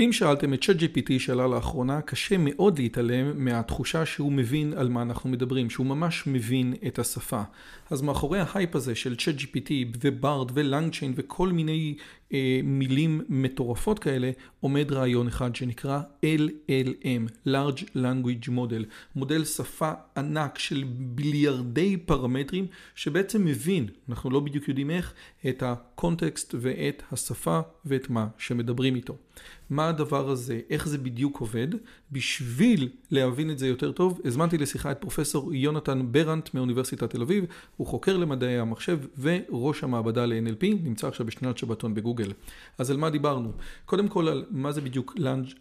אם שאלתם את ChatGPT שאלה לאחרונה, קשה מאוד להתעלם מהתחושה שהוא מבין על מה אנחנו מדברים, שהוא ממש מבין את השפה. אז מאחורי ההייפ הזה של ChatGPT ו Bard ו LangChain וכל מיני מילים מטורפות כאלה, עומד רעיון אחד שנקרא LLM, Large Language Model, מודל שפה ענק של ביליארדי פרמטרים שבעצם מבין, אנחנו לא בדיוק יודעים איך, את הקונטקסט ואת השפה ואת מה שמדברים איתו. מה הדבר הזה, איך זה בדיוק עובד. בשביל להבין את זה יותר טוב, הזמנתי לשיחה את פרופסור יונתן ברנט מאוניברסיטת תל אביב, הוא חוקר למדעי המחשב וראש המעבדה ל-NLP, נמצא עכשיו בשנת שבתון בגוגל. אז על מה דיברנו? קודם כל על מה זה בדיוק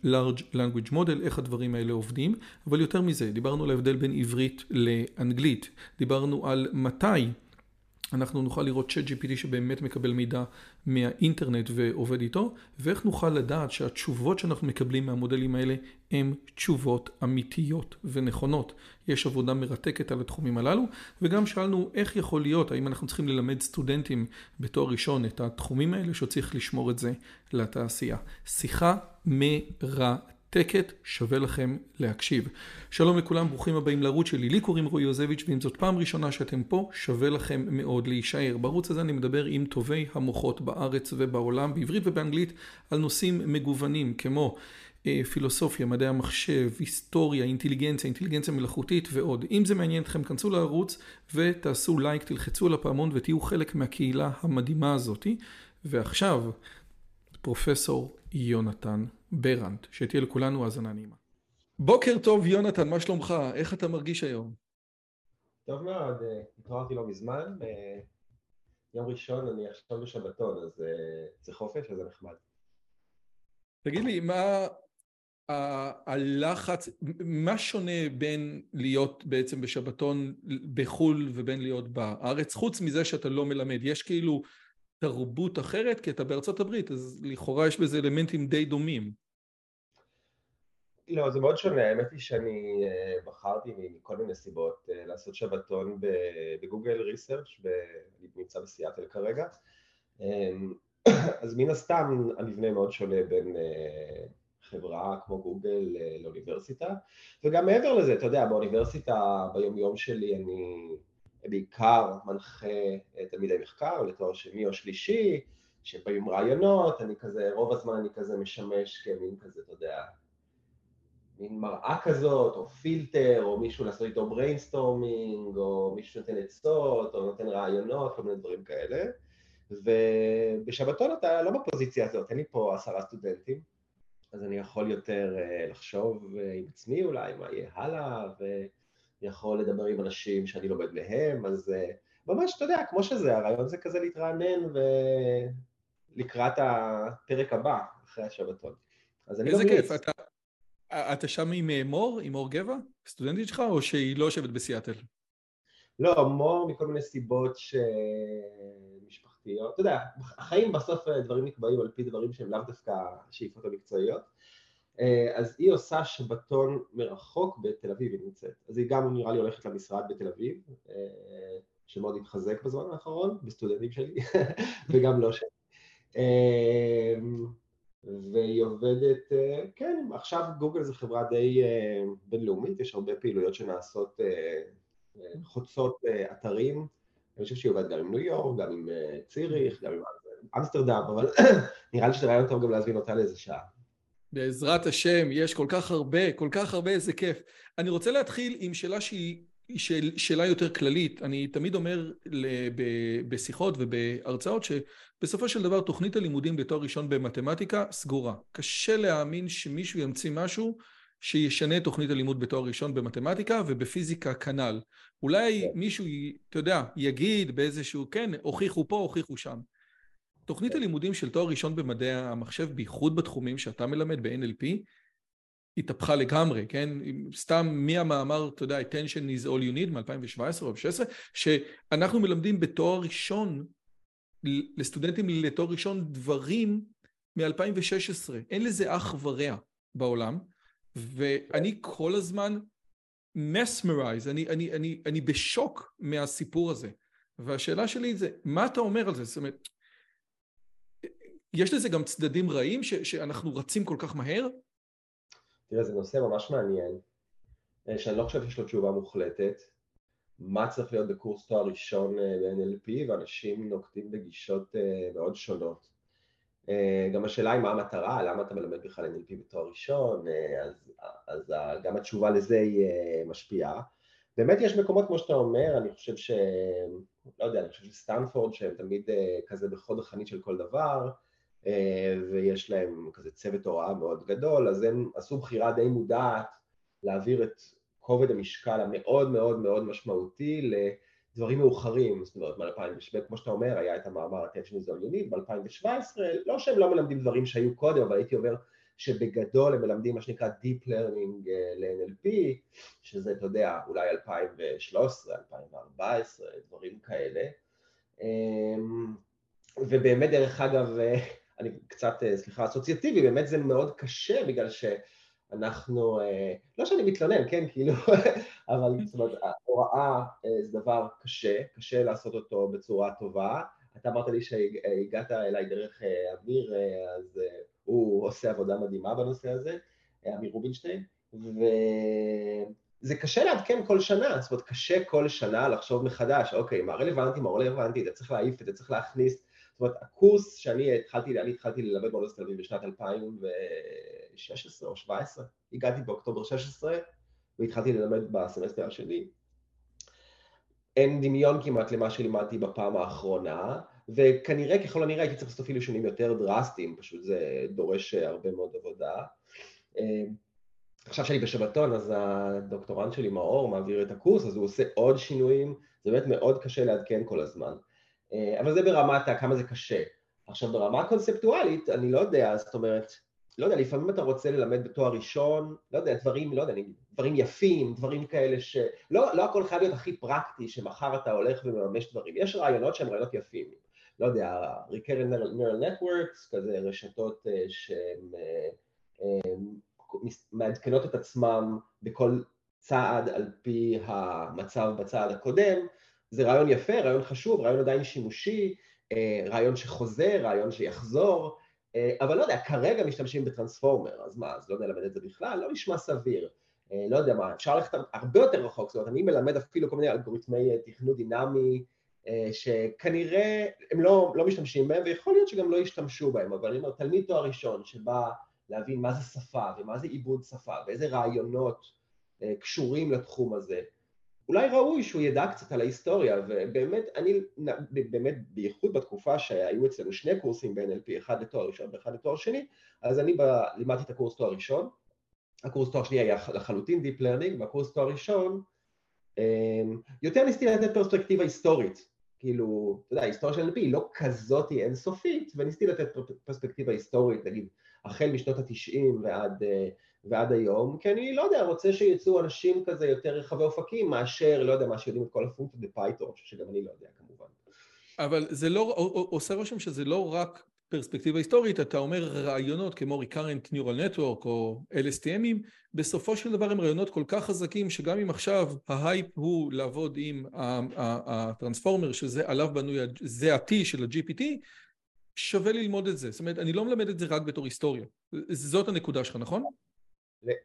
Large Language Model, איך הדברים האלה עובדים, אבל יותר מזה, דיברנו על ההבדל בין עברית לאנגלית, דיברנו על מתי אנחנו נוכל לראות צ'אט GPT שבאמת מקבל מידע מהאינטרנט ועובד איתו, ואיך נוכל לדעת שהתשובות שאנחנו מקבלים מהמודלים האלה הן תשובות אמיתיות ונכונות. יש עבודה מרתקת על התחומים הללו, וגם שאלנו איך יכול להיות, האם אנחנו צריכים ללמד סטודנטים בתואר ראשון את התחומים האלה, שצריך לשמור את זה לתעשייה. שיחה מרתקת. מרתקת, שווה לכם להקשיב. שלום לכולם, ברוכים הבאים לערוץ שלי, לי קוראים רועי יוזביץ' ואם זאת פעם ראשונה שאתם פה, שווה לכם מאוד להישאר. בערוץ הזה אני מדבר עם טובי המוחות בארץ ובעולם, בעברית ובאנגלית, על נושאים מגוונים כמו אה, פילוסופיה, מדעי המחשב, היסטוריה, אינטליגנציה, אינטליגנציה מלאכותית ועוד. אם זה מעניין אתכם, כנסו לערוץ ותעשו לייק, תלחצו על הפעמון ותהיו חלק מהקהילה המדהימה הזאתי. ועכשיו, פרופסור יונתן ברנט, שתהיה לכולנו האזנה נעימה. בוקר טוב יונתן, מה שלומך? איך אתה מרגיש היום? טוב מאוד, אה, התעוררתי לא מזמן, אה, יום ראשון אני עכשיו בשבתון, אז אה, זה חופש, אז זה נחמד. תגיד לי, מה הלחץ, מה שונה בין להיות בעצם בשבתון בחו"ל ובין להיות בארץ, חוץ מזה שאתה לא מלמד? יש כאילו תרבות אחרת, כי אתה בארצות הברית, אז לכאורה יש בזה אלמנטים די דומים. לא, זה מאוד שונה, האמת היא שאני אה, בחרתי מכל מיני סיבות אה, לעשות שבתון בגוגל ריסרצ' אני נמצא בסיאטל כרגע, אמ, אז מן הסתם המבנה מאוד שונה בין אה, חברה כמו גוגל לאוניברסיטה, וגם מעבר לזה, אתה יודע, באוניברסיטה ביום יום שלי אני בעיקר מנחה תלמידי מחקר לתואר שני או שלישי, שבאים רעיונות, אני כזה, רוב הזמן אני כזה משמש כמין כזה, אתה יודע, מין מראה כזאת, או פילטר, או מישהו לעשות איתו brainstorming, או מישהו שנותן עצות, או נותן רעיונות, כל מיני דברים כאלה. ובשבתון אתה לא בפוזיציה הזאת, אין לי פה עשרה סטודנטים, אז אני יכול יותר uh, לחשוב uh, עם עצמי אולי מה יהיה הלאה, ויכול לדבר עם אנשים שאני לומד מהם, אז uh, ממש, אתה יודע, כמו שזה, הרעיון זה כזה להתרענן ולקראת הפרק הבא, אחרי השבתון. אז אני איזה כיף, אתה... אתה שם עם אה, מור, עם מור גבע, סטודנטית שלך, או שהיא לא יושבת בסיאטל? לא, מור מכל מיני סיבות משפחתיות. אתה יודע, החיים בסוף אה, דברים נקבעים על פי דברים שהם לאו דווקא השאיפות המקצועיות. אה, אז היא עושה שבתון מרחוק בתל אביב, היא נמצאת. אז היא גם נראה לי הולכת למשרד בתל אביב, שמאוד התחזק בזמן האחרון, בסטודנטים שלי, וגם לא שלי. והיא עובדת, אה, כן, עכשיו גוגל זו חברה די אה, בינלאומית, יש הרבה פעילויות שנעשות אה, חוצות אתרים, אני חושב שהיא עובדת גם עם ניו יורק, גם עם ציריך, גם עם אמסטרדם, אבל נראה לי שזה רעיון טוב גם להזמין אותה לאיזה שעה. בעזרת השם, יש כל כך הרבה, כל כך הרבה, איזה כיף. אני רוצה להתחיל עם שאלה שהיא שאל, שאלה יותר כללית. אני תמיד אומר לב, בשיחות ובהרצאות שבסופו של דבר תוכנית הלימודים בתואר ראשון במתמטיקה סגורה. קשה להאמין שמישהו ימציא משהו שישנה תוכנית הלימוד בתואר ראשון במתמטיקה ובפיזיקה כנ"ל. אולי כן. מישהו, אתה יודע, יגיד באיזשהו, כן, הוכיחו פה, הוכיחו שם. תוכנית כן. הלימודים של תואר ראשון במדעי המחשב, בייחוד בתחומים שאתה מלמד ב-NLP, התהפכה לגמרי, כן? סתם מי המאמר, אתה יודע, attention is all you need מ-2017 או 2016, שאנחנו מלמדים בתואר ראשון, לסטודנטים לתואר ראשון דברים מ-2016. אין לזה אח ורע בעולם, ואני כל הזמן מסמרייז, אני, אני, אני, אני בשוק מהסיפור הזה. והשאלה שלי זה, מה אתה אומר על זה? זאת אומרת, יש לזה גם צדדים רעים ש, שאנחנו רצים כל כך מהר? תראה, זה נושא ממש מעניין, אה, שאני לא חושב שיש לו תשובה מוחלטת. מה צריך להיות בקורס תואר ראשון אה, ב-NLP, ואנשים נוקטים בגישות אה, מאוד שונות. גם השאלה היא מה המטרה, למה אתה מלמד בכלל NLP בתואר ראשון, אז, אז גם התשובה לזה היא משפיעה. באמת יש מקומות כמו שאתה אומר, אני חושב ש... לא יודע, אני חושב שסטנפורד שהם תמיד כזה בחוד החנית של כל דבר, ויש להם כזה צוות הוראה מאוד גדול, אז הם עשו בחירה די מודעת להעביר את כובד המשקל המאוד מאוד מאוד משמעותי לדברים מאוחרים, זאת אומרת מ-2007, כמו שאתה אומר, היה את המאמר attention is all you need ב-2017, לא שהם לא מלמדים דברים שהיו קודם, אבל הייתי אומר שבגדול הם מלמדים מה שנקרא Deep Learning אה, ל-NLP, שזה, אתה יודע, אולי 2013, 2014, דברים כאלה. אמ, ובאמת, דרך אגב, אה, אני קצת, אה, סליחה, אסוציאטיבי, באמת זה מאוד קשה בגלל שאנחנו, אה, לא שאני מתלונן, כן, כאילו, אבל זאת אומרת, ההוראה אה, זה דבר קשה, קשה לעשות אותו בצורה טובה. אתה אמרת לי שהגעת אליי דרך אמיר, אז הוא עושה עבודה מדהימה בנושא הזה, אמיר רובינשטיין, וזה קשה לעדכן כל שנה, זאת אומרת, קשה כל שנה לחשוב מחדש, אוקיי, מה רלוונטי, מה לא רלוונטי, אתה צריך להעיף את זה, צריך להכניס זאת אומרת, הקורס שאני התחלתי, אני התחלתי ללמד באוניברסיטת תל אביב בשנת 2016 או 2017, הגעתי באוקטובר 16 והתחלתי ללמד בסמסטר השני. אין דמיון כמעט למה שלימדתי בפעם האחרונה, וכנראה ככל הנראה הייתי צריך לעשות אפילו שינויים יותר דרסטיים, פשוט זה דורש הרבה מאוד עבודה. עכשיו שאני בשבתון, אז הדוקטורנט שלי מאור מעביר את הקורס, אז הוא עושה עוד שינויים, זה באמת מאוד קשה לעדכן כל הזמן. אה, אבל זה ברמת כמה זה קשה. עכשיו ברמה הקונספטואלית, אני לא יודע, זאת אומרת, לא יודע, לפעמים אתה רוצה ללמד בתואר ראשון, לא יודע, דברים, לא יודע, דברים יפים, דברים כאלה ש... לא, לא הכל חייב להיות הכי פרקטי, שמחר אתה הולך ומממש דברים. יש רעיונות שהם רעיונות יפים. לא יודע, recurrent neural networks, כזה רשתות אה, שהן אה, מעדכנות את עצמם בכל צעד על פי המצב בצעד הקודם, זה רעיון יפה, רעיון חשוב, רעיון עדיין שימושי, אה, רעיון שחוזר, רעיון שיחזור, אה, אבל לא יודע, כרגע משתמשים בטרנספורמר, אז מה, אז לא נלמד את זה בכלל? לא נשמע סביר. אה, לא יודע מה, אפשר ללכת הרבה יותר רחוק, זאת אומרת, אני מלמד אפילו כל מיני אלגוריתמי תכנות דינמי, שכנראה הם לא, לא משתמשים בהם, ויכול להיות שגם לא ישתמשו בהם, אבל אני אומר, תלמיד תואר ראשון שבא להבין מה זה שפה, ומה זה עיבוד שפה, ואיזה רעיונות קשורים לתחום הזה, אולי ראוי שהוא ידע קצת על ההיסטוריה, ובאמת, אני, באמת, בייחוד בתקופה שהיו אצלנו שני קורסים ב-NLP, אחד לתואר ראשון ואחד לתואר שני, אז אני לימדתי את הקורס תואר ראשון, הקורס תואר שני היה לחלוטין Deep Learning, והקורס תואר ראשון, אמ, יותר ניסיתי לתת פרספקטיבה היסטורית, כאילו, אתה יודע, ההיסטוריה של NLP היא לא כזאת אינסופית, וניסיתי לתת פרספקטיבה היסטורית, נגיד, החל משנות התשעים ועד אה, ועד היום, כי אני לא יודע, רוצה שיצאו אנשים כזה יותר רחבי אופקים מאשר, לא יודע, מה שיודעים את כל הפונקציות בפייתון, שגם אני לא יודע כמובן. אבל זה לא, עושה רושם שזה לא רק פרספקטיבה היסטורית, אתה אומר רעיונות כמו recurrent neural network או LSTMים, בסופו של דבר הם רעיונות כל כך חזקים שגם אם עכשיו ההייפ הוא לעבוד עם הטרנספורמר שזה עליו בנוי, זה ה-T של ה-GPT, שווה ללמוד את זה. זאת אומרת, אני לא מלמד את זה רק בתור היסטוריה. זאת הנקודה שלך, נכון?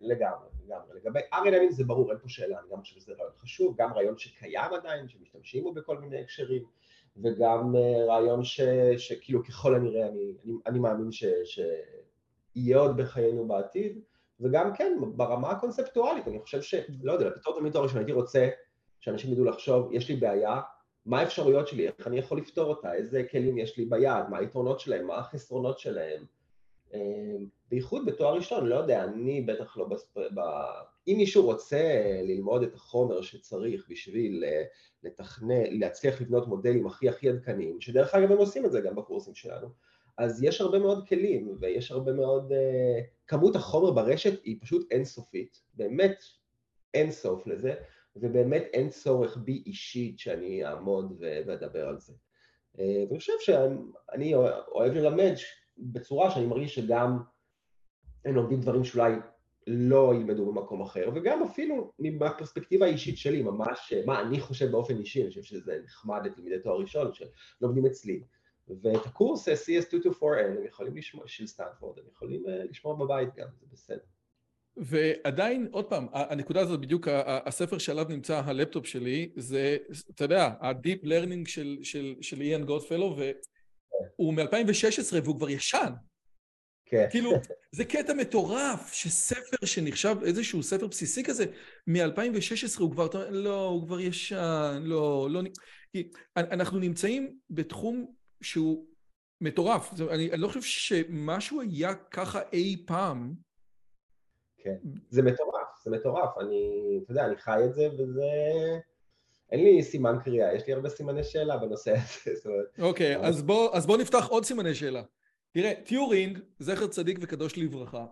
לגמרי, לגמרי. לגבי RNNים זה ברור, אין פה שאלה, אני גם חושב שזה רעיון חשוב, גם רעיון שקיים עדיין, שמשתמשים בו בכל מיני הקשרים, וגם אה, רעיון ש, שכאילו ככל הנראה אני, אני, אני מאמין ש, שיהיה עוד בחיינו בעתיד, וגם כן, ברמה הקונספטואלית, אני חושב שלא יודע, בתור תלמיד תואר ראשון הייתי רוצה שאנשים ידעו לחשוב, יש לי בעיה, מה האפשרויות שלי, איך אני יכול לפתור אותה, איזה כלים יש לי ביד, מה היתרונות שלהם, מה החסרונות שלהם, בייחוד בתואר ראשון, לא יודע, אני בטח לא... בספ... ב... אם מישהו רוצה ללמוד את החומר שצריך בשביל לתכנן, להצליח לבנות מודלים הכי הכי עדכניים, שדרך אגב הם עושים את זה גם בקורסים שלנו, אז יש הרבה מאוד כלים ויש הרבה מאוד... כמות החומר ברשת היא פשוט אינסופית, באמת אינסוף לזה, ובאמת אין צורך בי אישית שאני אעמוד ואדבר על זה. ואני חושב שאני אוהב ללמד בצורה שאני מרגיש שגם הם לומדים דברים שאולי לא ילמדו במקום אחר, וגם אפילו מהפרספקטיבה האישית שלי, ממש מה אני חושב באופן אישי, אני חושב שזה נחמד לתלמידי תואר ראשון שלומדים אצלי. ואת הקורס CS224N הם יכולים לשמוע, של סטנפורד, הם יכולים לשמוע בבית גם, זה בסדר. ועדיין, עוד פעם, הנקודה הזאת בדיוק, הספר שעליו נמצא הלפטופ שלי, זה, אתה יודע, ה-Deep Learning של, של, של איאן גודפלו, והוא מ-2016 והוא כבר ישן. כן. כאילו, זה קטע מטורף שספר שנחשב איזשהו ספר בסיסי כזה, מ-2016 הוא כבר, לא, הוא כבר ישן, לא, לא... אנחנו נמצאים בתחום שהוא מטורף. אני, אני לא חושב שמשהו היה ככה אי פעם. כן, זה מטורף, זה מטורף. אני, אתה יודע, אני חי את זה וזה... אין לי סימן קריאה, יש לי הרבה סימני שאלה בנושא הזה. אוקיי, okay, אז, בוא, אז בוא נפתח עוד סימני שאלה. תראה, טיורינג, זכר צדיק וקדוש לברכה,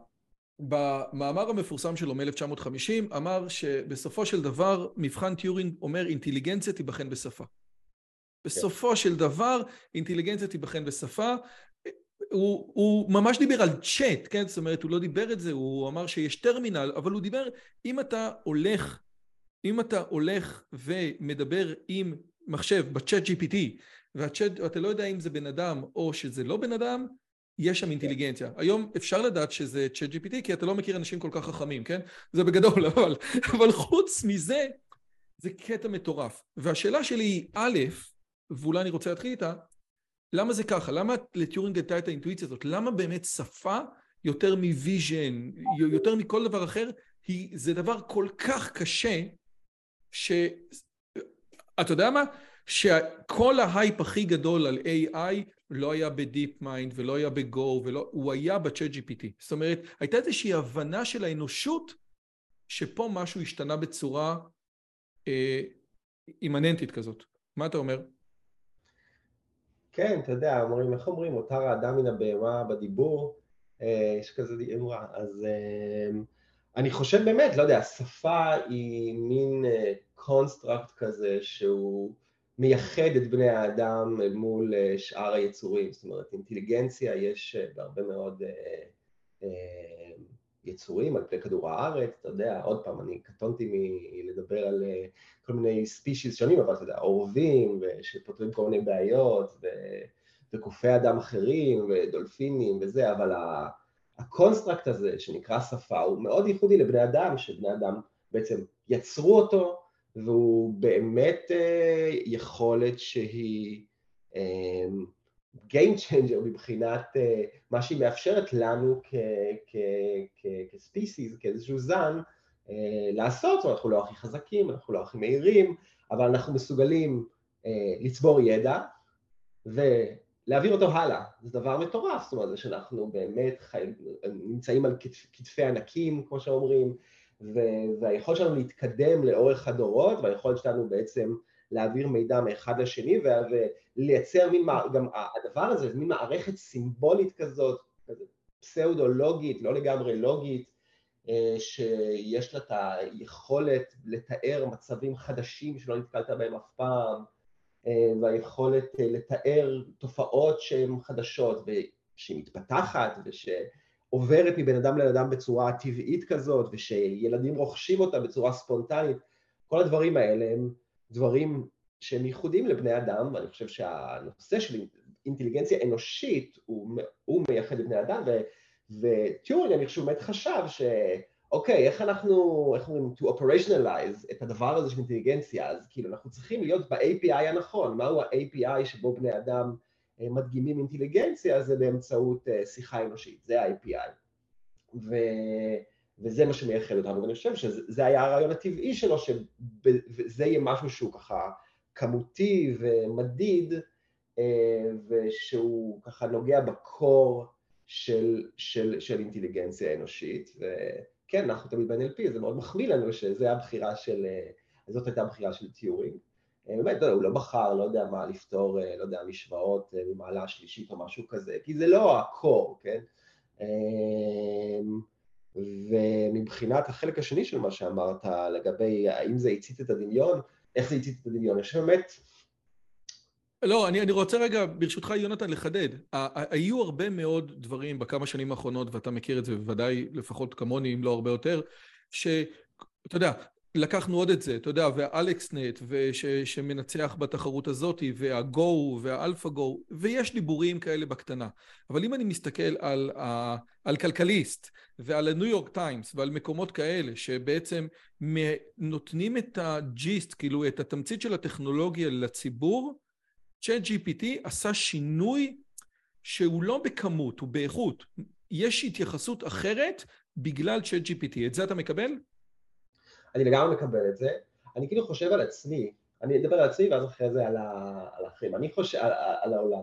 במאמר המפורסם שלו מ-1950 אמר שבסופו של דבר מבחן טיורינג אומר אינטליגנציה תיבחן בשפה. בסופו של דבר אינטליגנציה תיבחן בשפה. הוא, הוא ממש דיבר על צ'אט, כן? זאת אומרת, הוא לא דיבר את זה, הוא אמר שיש טרמינל, אבל הוא דיבר, אם אתה הולך, אם אתה הולך ומדבר עם מחשב בצ'אט GPT, ואתה לא יודע אם זה בן אדם או שזה לא בן אדם, יש שם אינטליגנציה. היום אפשר לדעת שזה צ'אט GPT, כי אתה לא מכיר אנשים כל כך חכמים, כן? זה בגדול, אבל, אבל חוץ מזה, זה קטע מטורף. והשאלה שלי היא, א', ואולי אני רוצה להתחיל איתה, למה זה ככה? למה לטיורינג הייתה את האינטואיציה הזאת? למה באמת שפה יותר מ vision, יותר מכל דבר אחר, היא, זה דבר כל כך קשה, ש... אתה יודע מה? שכל ההייפ הכי גדול על AI לא היה ב DeepMind ולא היה בגו, ולא, הוא היה ב ChatGPT. זאת אומרת, הייתה איזושהי הבנה של האנושות שפה משהו השתנה בצורה אה, אימננטית כזאת. מה אתה אומר? כן, אתה יודע, אומרים, איך אומרים, מותר האדם מן הבהמה בדיבור, אה, יש כזה אמרה, אז אה, אני חושב באמת, לא יודע, השפה היא מין construct כזה שהוא מייחד את בני האדם מול שאר היצורים, זאת אומרת אינטליגנציה יש בהרבה מאוד יצורים על פני כדור הארץ, אתה יודע, עוד פעם, אני קטונתי מלדבר על כל מיני species שונים, אבל אתה יודע, עורבים, שפותרים כל מיני בעיות, ו... וקופי אדם אחרים, ודולפינים וזה, אבל ה construct הזה שנקרא שפה הוא מאוד ייחודי לבני אדם, שבני אדם בעצם יצרו אותו, והוא באמת יכולת שהיא Game changer מבחינת מה שהיא מאפשרת לנו כספיסיס, כאיזשהו זן, לעשות, זאת אומרת, אנחנו לא הכי חזקים, אנחנו לא הכי מהירים, אבל אנחנו מסוגלים לצבור ידע ולהעביר אותו הלאה, זה דבר מטורף, זאת אומרת, זה שאנחנו באמת חי... נמצאים על כתפי ענקים, כמו שאומרים, והיכולת שלנו להתקדם לאורך הדורות, והיכולת שלנו בעצם להעביר מידע מאחד לשני ולייצר מין, גם הדבר הזה, זה מין מערכת סימבולית כזאת, פסאודולוגית, לא לגמרי לוגית, שיש לה את היכולת לתאר מצבים חדשים שלא נתקלת בהם אף פעם, והיכולת לתאר תופעות שהן חדשות ושהיא מתפתחת ושעוברת מבן אדם לבן אדם בצורה טבעית כזאת ושילדים רוכשים אותה בצורה ספונטנית, כל הדברים האלה הם דברים שהם ייחודיים לבני אדם, ואני חושב שהנושא של אינטליגנציה אנושית הוא, הוא מייחד לבני אדם, וטיורינג אני חושב באמת חשב שאוקיי, איך אנחנו, איך אומרים, to operationalize את הדבר הזה של אינטליגנציה, אז כאילו אנחנו צריכים להיות ב-API הנכון, מהו ה-API שבו בני אדם מדגימים אינטליגנציה, זה באמצעות שיחה אנושית, זה ה-API. ו... וזה מה שמייחד אותנו, ואני חושב שזה היה הרעיון הטבעי שלו, שזה יהיה משהו שהוא ככה כמותי ומדיד, ושהוא ככה נוגע בקור של, של, של אינטליגנציה אנושית. וכן, אנחנו תמיד ב-NLP, זה מאוד מחמיא לנו שזה הבחירה של, זאת הייתה הבחירה של טיורינג. באמת, לא, הוא לא בחר, לא יודע מה, לפתור, לא יודע, משוואות ממעלה שלישית או משהו כזה, כי זה לא הקור, כן? ומבחינת החלק השני של מה שאמרת לגבי האם זה הצית את הדמיון, איך זה הצית את הדמיון, חושב באמת... לא, אני, אני רוצה רגע, ברשותך יונתן, לחדד. היו הרבה מאוד דברים בכמה שנים האחרונות, ואתה מכיר את זה בוודאי, לפחות כמוני, אם לא הרבה יותר, שאתה יודע, לקחנו עוד את זה, אתה יודע, והאלכסנט, שמנצח בתחרות הזאת, והגו, והאלפא גו, ויש דיבורים כאלה בקטנה. אבל אם אני מסתכל על, על כלכליסט, ועל הניו יורק טיימס, ועל מקומות כאלה, שבעצם נותנים את הג'יסט, כאילו את התמצית של הטכנולוגיה לציבור, צ'אט GPT עשה שינוי שהוא לא בכמות, הוא באיכות. יש התייחסות אחרת בגלל צ'אט GPT. את זה אתה מקבל? אני לגמרי מקבל את זה. אני כאילו חושב על עצמי, אני אדבר על עצמי ואז אחרי זה על, האחרים. אני חושב, על, על העולם.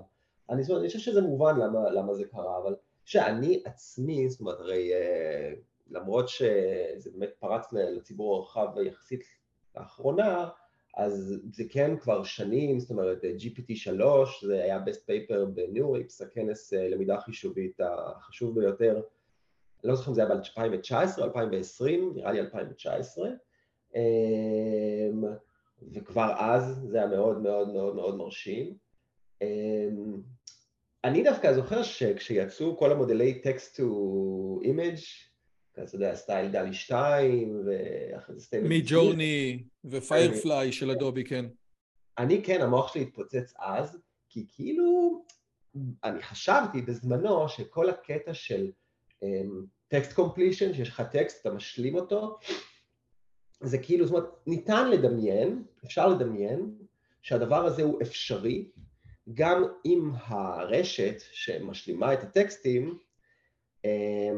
אני, זאת אומרת, אני חושב שזה מובן למה, למה זה קרה, אבל שאני עצמי, זאת אומרת, הרי אה, למרות שזה באמת פרץ לציבור הרחב יחסית לאחרונה, אז זה כן כבר שנים, זאת אומרת GPT 3 זה היה best paper בניוריקס, הכנס אה, למידה חישובית החשוב ביותר אני לא זוכר אם זה היה ב-2019 או 2020, נראה לי 2019, אמ, וכבר אז זה היה מאוד מאוד מאוד מאוד מרשים. אמ, אני דווקא זוכר שכשיצאו כל המודלי text to image אתה יודע, סטייל DALL-E 2, ואחרי זה סטייל... Midjourney ו Firefly של Adobe, כן. אני כן, המוח שלי התפוצץ אז, כי כאילו, אני חשבתי בזמנו שכל הקטע של טקסט אמ, completion, שיש לך טקסט, אתה משלים אותו, זה כאילו, זאת אומרת, ניתן לדמיין, אפשר לדמיין, שהדבר הזה הוא אפשרי, גם אם הרשת שמשלימה את הטקסטים,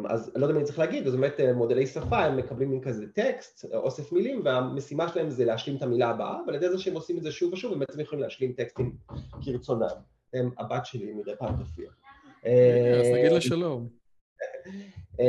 אז אני לא יודע מה אני צריך להגיד, אז באמת אה, מודלי שפה הם מקבלים מין כזה טקסט, אוסף מילים, והמשימה שלהם זה להשלים את המילה הבאה, ועל ידי זה שהם עושים את זה שוב ושוב, הם בעצם יכולים להשלים טקסטים כרצונם. הם הבת שלי מדי פעם תופיע. אז תגיד לה שלום. אמ,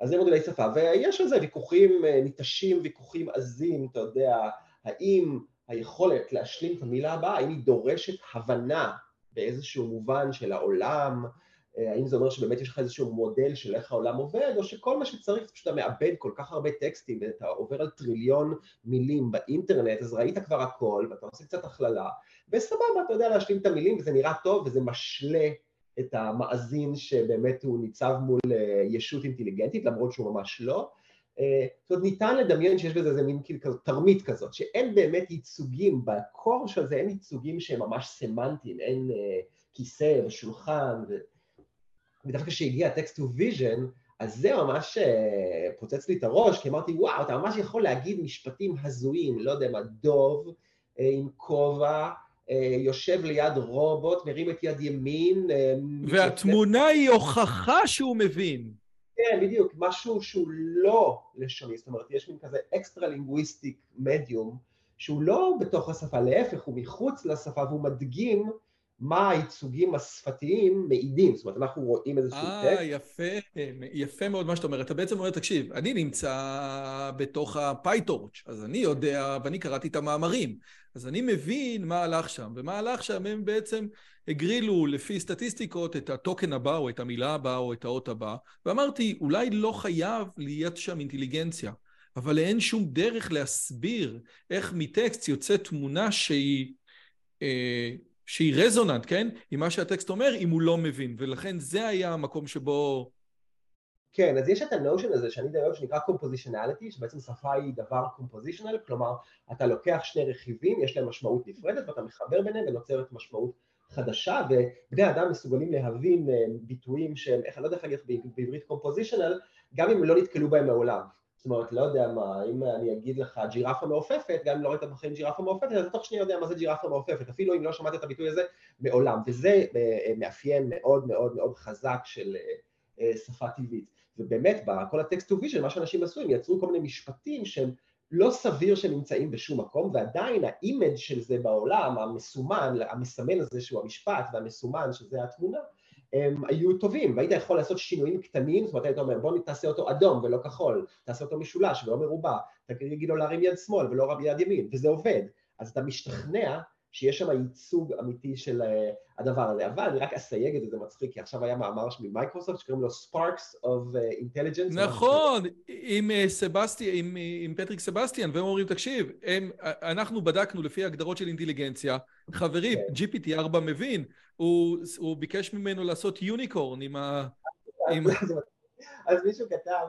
אז זה מודלי שפה, ויש על זה ויכוחים אה, ניטשים, ויכוחים עזים, אתה יודע, האם היכולת להשלים את המילה הבאה, האם היא דורשת הבנה באיזשהו מובן של העולם, אה, האם זה אומר שבאמת יש לך איזשהו מודל של איך העולם עובד, או שכל מה שצריך זה פשוט אתה מאבד כל כך הרבה טקסטים ואתה עובר על טריליון מילים באינטרנט, אז ראית כבר הכל ואתה עושה קצת הכללה, וסבבה, אתה יודע להשלים את המילים וזה נראה טוב וזה משלה את המאזין שבאמת הוא ניצב מול אה, ישות אינטליגנטית, למרות שהוא ממש לא. אה, זאת אומרת, ניתן לדמיין שיש בזה איזה מין כאילו תרמית כזאת, שאין באמת ייצוגים, ב core של זה אין ייצוגים שהם ממש סמנטיים, אין אה, כיסא ושולחן, ו... ודווקא כשהגיע text to vision, אז זה ממש אה, פוצץ לי את הראש, כי אמרתי, וואו, אתה ממש יכול להגיד משפטים הזויים, לא יודע מה, דוב אה, עם כובע, אה, יושב ליד רובוט, מרים את יד ימין. והתמונה היא הוכחה שהוא מבין. כן, בדיוק, משהו שהוא לא לשוני, זאת אומרת, יש מין כזה extra linguistic medium, שהוא לא בתוך השפה, להפך, הוא מחוץ לשפה והוא מדגים מה הייצוגים השפתיים מעידים, זאת אומרת, אנחנו רואים איזשהו טקסט. אה, יפה, יפה מאוד מה שאתה אומר. אתה בעצם אומר, תקשיב, אני נמצא בתוך ה PyTorch, אז אני יודע, ואני קראתי את המאמרים, אז אני מבין מה הלך שם, ומה הלך שם, הם בעצם הגרילו לפי סטטיסטיקות את הטוקן הבא, או את המילה הבאה, או את האות הבא, ואמרתי, אולי לא חייב להיות שם אינטליגנציה, אבל אין שום דרך להסביר איך מטקסט יוצאת תמונה שהיא... אה, שהיא רזוננט, כן? עם מה שהטקסט אומר, אם הוא לא מבין, ולכן זה היה המקום שבו... כן, אז יש את הנושן הזה שאני מדבר שנקרא קומפוזיציונליטי, שבעצם שפה היא דבר קומפוזיציונל, כלומר, אתה לוקח שני רכיבים, יש להם משמעות נפרדת, ואתה מחבר ביניהם ונוצרת משמעות חדשה, ובני אדם מסוגלים להבין אה, ביטויים שהם, איך אני לא יודע איך להגיד בעברית compositional, גם אם לא נתקלו בהם מעולם. זאת אומרת, לא יודע מה, אם אני אגיד לך ג'ירפה מעופפת, גם אם לא ראית בחיים ג'ירפה מעופפת, אז תוך שנייה יודע מה זה ג'ירפה מעופפת, אפילו אם לא שמעת את הביטוי הזה מעולם, וזה אה, מאפיין מאוד מאוד מאוד חזק של אה, אה, שפה טבעית. ובאמת, בכל ה text to vision, מה שאנשים עשו, הם יצרו כל מיני משפטים שהם לא סביר שהם נמצאים בשום מקום, ועדיין ה image של זה בעולם, המסומן, המסמן הזה שהוא המשפט, והמסומן שזה התמונה, הם היו טובים, והיית יכול לעשות שינויים קטנים, זאת אומרת, היית אומר, בוא תעשה אותו אדום ולא כחול, תעשה אותו משולש ולא מרובע, תגיד לו להרים יד שמאל ולא יד ימין, וזה עובד. אז אתה משתכנע שיש שם ייצוג אמיתי של uh, הדבר הזה. אבל אני רק אסייג את זה, זה מצחיק, כי עכשיו היה מאמר מ-Microsoft שקוראים לו Sparks of uh, Intelligence. נכון, עם, uh, סבסטי, עם, עם פטריק סבסטיאן, והם אומרים, תקשיב, הם, אנחנו בדקנו לפי הגדרות של אינטליגנציה, חברים, כן. GPT-4 מבין, הוא, הוא ביקש ממנו לעשות יוניקורן עם ה... עם... אז מישהו כתב,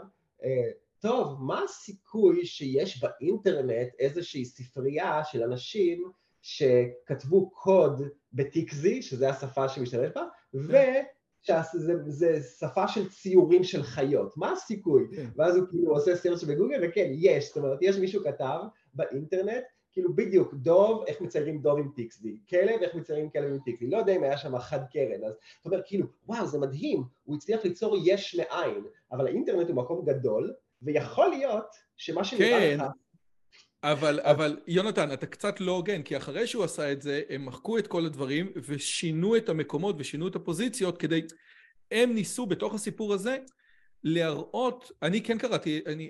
טוב, מה הסיכוי שיש באינטרנט איזושהי ספרייה של אנשים שכתבו קוד בטיקזי, שזה השפה שמשתמש בה, ושזה שפה של ציורים של חיות, מה הסיכוי? כן. ואז הוא כאילו עושה סרט בגוגל, וכן, יש, זאת אומרת, יש מישהו כתב באינטרנט, כאילו בדיוק, דוב, איך מציירים דוב עם טיקסדי, כלב, איך מציירים כלב עם טיקסדי, לא יודע אם היה שם חד קרן, אז זאת אומרת, כאילו, וואו, זה מדהים, הוא הצליח ליצור יש מאין, אבל האינטרנט הוא מקום גדול, ויכול להיות שמה שנראה כן. לך... אבל, אבל יונתן, אתה קצת לא הוגן, כי אחרי שהוא עשה את זה, הם מחקו את כל הדברים ושינו את המקומות ושינו את הפוזיציות כדי... הם ניסו בתוך הסיפור הזה להראות, אני כן קראתי, אני,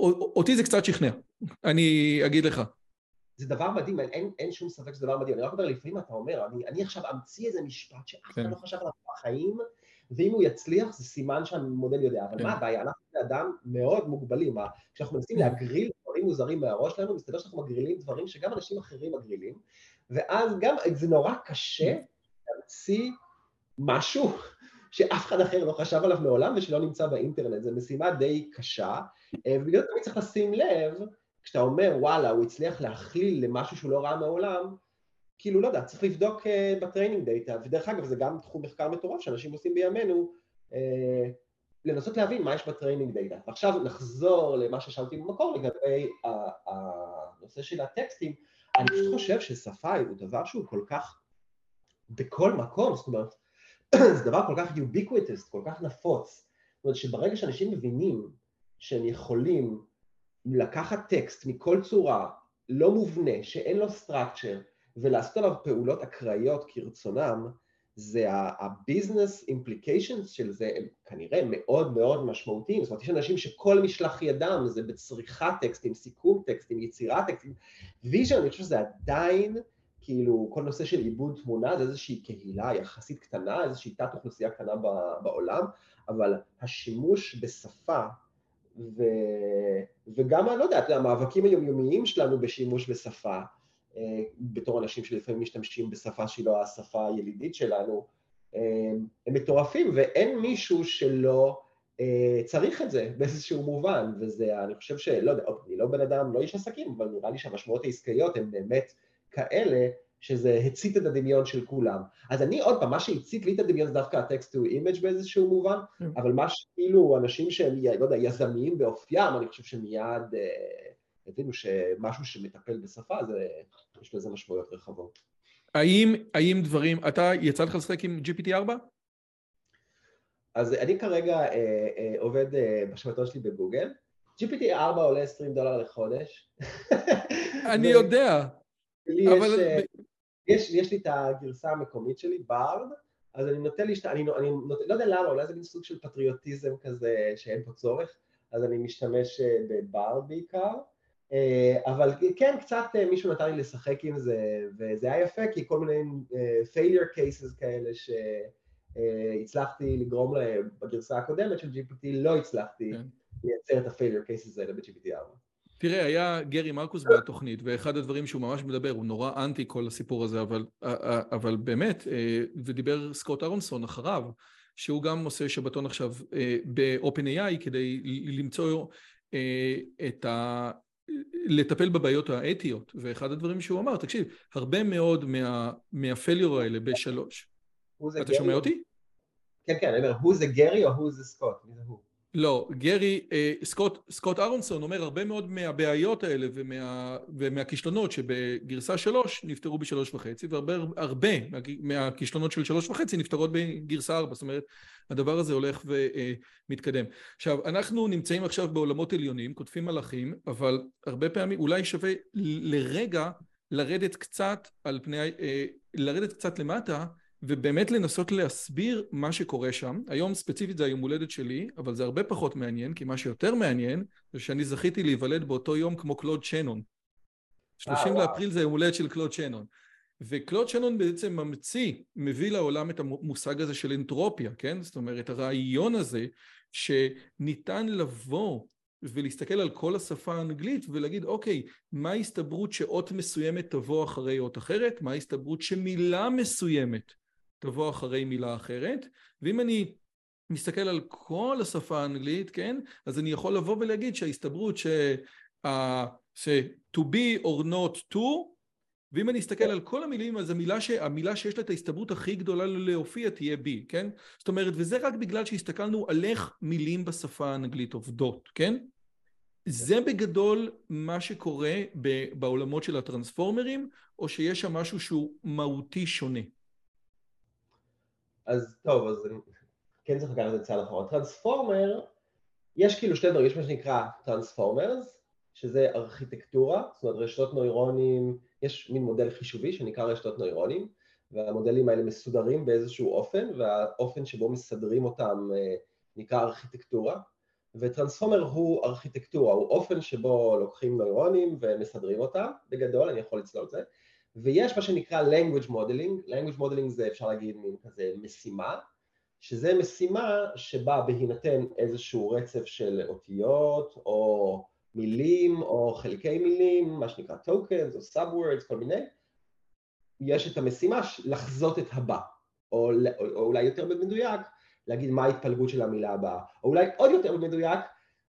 אותי זה קצת שכנע, אני אגיד לך. זה דבר מדהים, אין, אין שום ספק שזה דבר מדהים. אני רק אומר, לפעמים אתה אומר, אני, אני עכשיו אמציא איזה משפט שאף אחד כן. לא חשב עליו בחיים, ואם הוא יצליח זה סימן שהמודל יודע. אבל כן. מה הבעיה? אנחנו בני אדם מאוד מוגבלים. כשאנחנו מנסים להגריל דברים מוזרים מהראש שלנו, מסתבר שאנחנו מגרילים דברים שגם אנשים אחרים מגרילים, ואז גם זה נורא קשה להמציא משהו שאף אחד אחר לא חשב עליו מעולם ושלא נמצא באינטרנט. זו משימה די קשה, אה, ובגלל זה צריך לשים לב, כשאתה אומר וואלה, הוא הצליח להכליל למשהו שהוא לא ראה מעולם, כאילו, לא יודע, צריך לבדוק uh, ב training data, ודרך אגב זה גם תחום מחקר מטורף שאנשים עושים בימינו, uh, לנסות להבין מה יש ב training data. ועכשיו נחזור למה ששאלתי במקור לגבי הנושא של הטקסטים, אני פשוט חושב ששפה הוא דבר שהוא כל כך בכל מקום, זאת אומרת, זה דבר כל כך ubiquitous, כל כך נפוץ, זאת אומרת שברגע שאנשים מבינים שהם יכולים לקחת טקסט מכל צורה, לא מובנה, שאין לו structure, ולעשות עליו פעולות אקראיות כרצונם, זה ה business implications של זה הם כנראה מאוד מאוד משמעותיים, זאת אומרת יש אנשים שכל משלח ידם זה בצריכת טקסטים, סיכום טקסטים, יצירת טקסטים, vision אני חושב שזה עדיין כאילו כל נושא של עיבוד תמונה זה איזושהי קהילה יחסית קטנה, איזושהי תת אוכלוסייה קטנה בעולם, אבל השימוש בשפה ו... וגם, אני לא יודע, המאבקים היומיומיים שלנו בשימוש בשפה בתור אנשים שלפעמים משתמשים בשפה שהיא לא השפה הילידית שלנו, אה, הם מטורפים ואין מישהו שלא אה, צריך את זה באיזשהו מובן, וזה, אני חושב שלא יודע, אני לא בן אדם, לא איש עסקים, אבל נראה לי שהמשמעויות העסקיות הן באמת כאלה שזה הצית את הדמיון של כולם. אז אני עוד פעם, מה שהצית לי את הדמיון זה דווקא ה-text to image באיזשהו מובן, כן. אבל מה שכאילו אנשים שהם, לא יודע, יזמיים באופיים, אני חושב שמיד הבינו שמשהו שמטפל בשפה, זה, יש לזה משמעויות רחבות. האם, האם דברים, אתה יצא לך לשחק עם GPT-4? אז אני כרגע אה, אה, עובד אה, בשבתון שלי בגוגל. GPT-4 עולה 20 דולר לחודש. אני יודע. אבל... יש, אה, יש, יש לי את הגרסה המקומית שלי, בארד, אז אני נוטה להשת... אני, אני נוטה, לא יודע למה, אולי זה מין סוג של פטריוטיזם כזה שאין פה צורך, אז אני משתמש אה, בבארד בעיקר. אה, אבל כן, קצת אה, מישהו נתן לי לשחק עם זה, וזה היה יפה, כי כל מיני אה, failure cases כאלה שהצלחתי לגרום להם בגרסה הקודמת של GPT, לא הצלחתי כן. לייצר את ה-failure cases האלה ב-GPT4. תראה, היה גרי מרקוס בתוכנית, ואחד הדברים שהוא ממש מדבר, הוא נורא אנטי כל הסיפור הזה, אבל, אבל באמת, ודיבר סקוט ארונסון אחריו, שהוא גם עושה שבתון עכשיו ב-OpenAI כדי למצוא את ה... לטפל בבעיות האתיות, ואחד הדברים שהוא אמר, תקשיב, הרבה מאוד מה, מהפליור האלה בשלוש. אתה שומע אותי? כן, כן, אני אומר, הוא זה גרי או הוא זה סקוט? מי זה הוא? לא, גרי, אה, סקוט, סקוט ארונסון אומר הרבה מאוד מהבעיות האלה ומה, ומהכישלונות שבגרסה שלוש נפתרו בשלוש וחצי והרבה הרבה מהכישלונות של שלוש וחצי נפתרות בגרסה ארבע, זאת אומרת הדבר הזה הולך ומתקדם. עכשיו, אנחנו נמצאים עכשיו בעולמות עליונים, כותבים מלאכים, אבל הרבה פעמים אולי שווה לרגע לרדת קצת על פני, אה, לרדת קצת למטה ובאמת לנסות להסביר מה שקורה שם. היום ספציפית זה היום הולדת שלי, אבל זה הרבה פחות מעניין, כי מה שיותר מעניין זה שאני זכיתי להיוולד באותו יום כמו קלוד שנון. 30 לאפריל זה יום הולדת של קלוד שנון. וקלוד שנון בעצם ממציא, מביא לעולם את המושג הזה של אנטרופיה, כן? זאת אומרת, הרעיון הזה שניתן לבוא ולהסתכל על כל השפה האנגלית ולהגיד, אוקיי, מה ההסתברות שאות מסוימת תבוא אחרי אות אחרת? מה ההסתברות שמילה מסוימת תבוא אחרי מילה אחרת? ואם אני מסתכל על כל השפה האנגלית, כן? אז אני יכול לבוא ולהגיד שההסתברות ש... ש- to be or not to ואם אני אסתכל על כל המילים, אז המילה, ש... המילה שיש לה את ההסתברות הכי גדולה להופיע תהיה בי, כן? זאת אומרת, וזה רק בגלל שהסתכלנו על איך מילים בשפה האנגלית עובדות, כן? זה בגדול מה שקורה בעולמות של הטרנספורמרים, או שיש שם משהו שהוא מהותי שונה? אז טוב, אז כן צריך לקחת את צעד אחרון. טרנספורמר, יש כאילו שתי דברים, יש מה שנקרא טרנספורמרס, שזה ארכיטקטורה, זאת אומרת רשתות נוירונים, יש מין מודל חישובי שנקרא רשתות נוירונים, והמודלים האלה מסודרים באיזשהו אופן, והאופן שבו מסדרים אותם אה, נקרא ארכיטקטורה, וטרנספורמר הוא ארכיטקטורה, הוא אופן שבו לוקחים נוירונים ומסדרים אותם, בגדול, אני יכול לצלול את זה, ויש מה שנקרא language modeling, language modeling זה אפשר להגיד מין כזה משימה, שזה משימה שבה בהינתן איזשהו רצף של אותיות או מילים או חלקי מילים, מה שנקרא tokens או subwords, כל מיני, יש את המשימה לחזות את הבא, או, או אולי יותר במדויק, להגיד מה ההתפלגות של המילה הבאה, או אולי עוד יותר במדויק,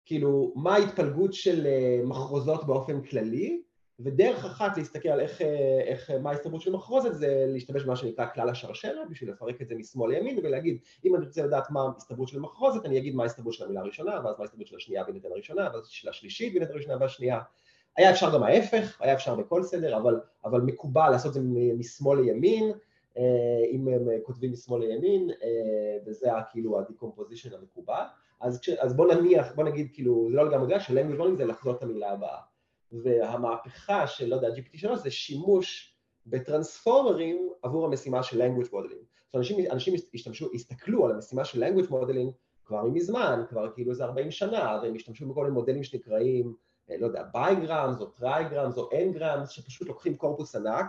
כאילו מה ההתפלגות של אה, מחרוזות באופן כללי, ודרך אחת להסתכל על איך, אה, איך, מה ההסתברות של מחרוזת זה להשתמש במה שנקרא כלל השרשרת בשביל לפרק את זה משמאל לימין ולהגיד אם אני רוצה לדעת מה ההסתברות של מחרוזת אני אגיד מה ההסתברות של המילה הראשונה ואז מה ההסתברות של השנייה בהינתן הראשונה ואז של השלישית בהינתן הראשונה והשנייה היה אפשר גם ההפך, היה אפשר בכל סדר אבל, אבל מקובל לעשות את זה משמאל לימין אה, אם הם כותבים משמאל לימין וזה כאילו הדיקומפוזישן המקובל. אז, אז בוא נניח, בוא נגיד כאילו זה לא לגמרי מדויק שלנגויג' זה לחזות את המילה הבאה והמהפכה של, לא יודע, GPT3 זה שימוש בטרנספורמרים עבור המשימה של language modeling. אומרת, אנשים, אנשים השתמשו, הסתכלו על המשימה של language modeling כבר מזמן, כבר כאילו איזה 40 שנה, והם השתמשו בכל מיני מודלים שנקראים, אה, לא יודע, bigrams או trigrams או n-grams, שפשוט לוקחים קורפוס ענק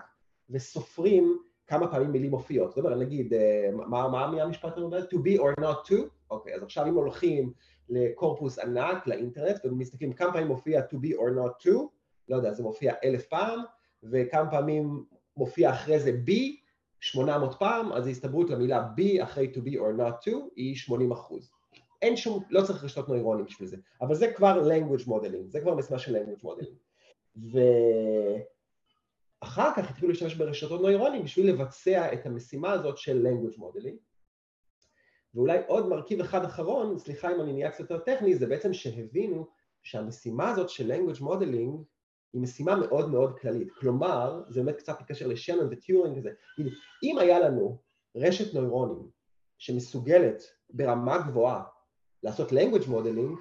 וסופרים כמה פעמים מילים מופיעות. זאת אומרת, נגיד, אה, מה, מה המשפט הזה? to be or not to? אוקיי, אז עכשיו אם הולכים לקורפוס ענק, לאינטרנט, ומסתכלים כמה פעמים מופיע to be or not to, לא יודע, זה מופיע אלף פעם, וכמה פעמים מופיע אחרי זה be, 800 פעם, אז ההסתברות למילה be אחרי to be or not to היא 80 אחוז. אין שום, לא צריך רשתות נוירונים בשביל זה, אבל זה כבר language modeling, זה כבר משימה של language modeling. ואחר כך התחילו להשתמש ברשתות נוירונים בשביל לבצע את המשימה הזאת של language modeling. ואולי עוד מרכיב אחד אחרון, סליחה אם אני נהיה קצת יותר טכני, זה בעצם שהבינו שהמשימה הזאת של language modeling היא משימה מאוד מאוד כללית. כלומר, זה באמת קצת מתקשר לשנון וטיורינג וזה, אם היה לנו רשת נוירונים שמסוגלת ברמה גבוהה לעשות language modeling,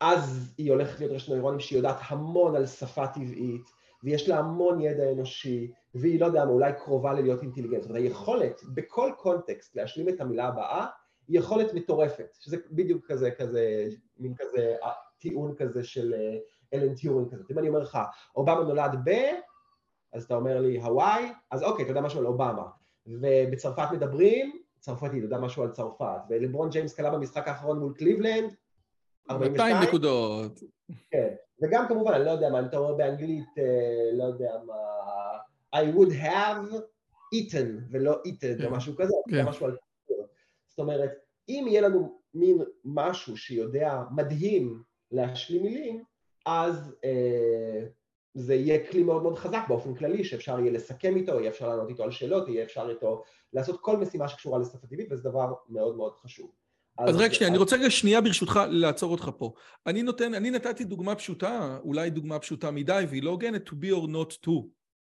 אז היא הולכת להיות רשת נוירונים שהיא יודעת המון על שפה טבעית, ויש לה המון ידע אנושי, והיא לא יודע מה, אולי קרובה ללהיות אינטליגנט. זאת אומרת, היכולת בכל קונטקסט להשלים את המילה הבאה, היא יכולת מטורפת, שזה בדיוק כזה, כזה, מין כזה טיעון כזה של אה, אלן טיורינג כזה. אם אני אומר לך, אובמה נולד ב... אז אתה אומר לי הוואי, אז אוקיי, אתה יודע משהו על אובמה. ובצרפת מדברים, צרפתי, אתה יודע משהו על צרפת. ולברון ג'יימס קלה במשחק האחרון מול קליבלנד, 42 נקודות. כן, וגם כמובן, אני לא יודע מה, אם אתה אומר באנגלית, אה, לא יודע מה, I would have eaten ולא eaten או כן. משהו כזה, כן. משהו על... זאת אומרת, אם יהיה לנו מין משהו שיודע מדהים להשלים מילים, אז אה, זה יהיה כלי מאוד מאוד חזק באופן כללי, שאפשר יהיה לסכם איתו, יהיה אפשר לענות איתו על שאלות, יהיה אפשר איתו לעשות כל משימה שקשורה לשפה טבעית, וזה דבר מאוד מאוד חשוב. אז רגע שנייה, אני רוצה רגע שנייה ברשותך לעצור אותך פה. אני נותן, אני נתתי דוגמה פשוטה, אולי דוגמה פשוטה מדי, והיא לא הוגנת, to be or not to,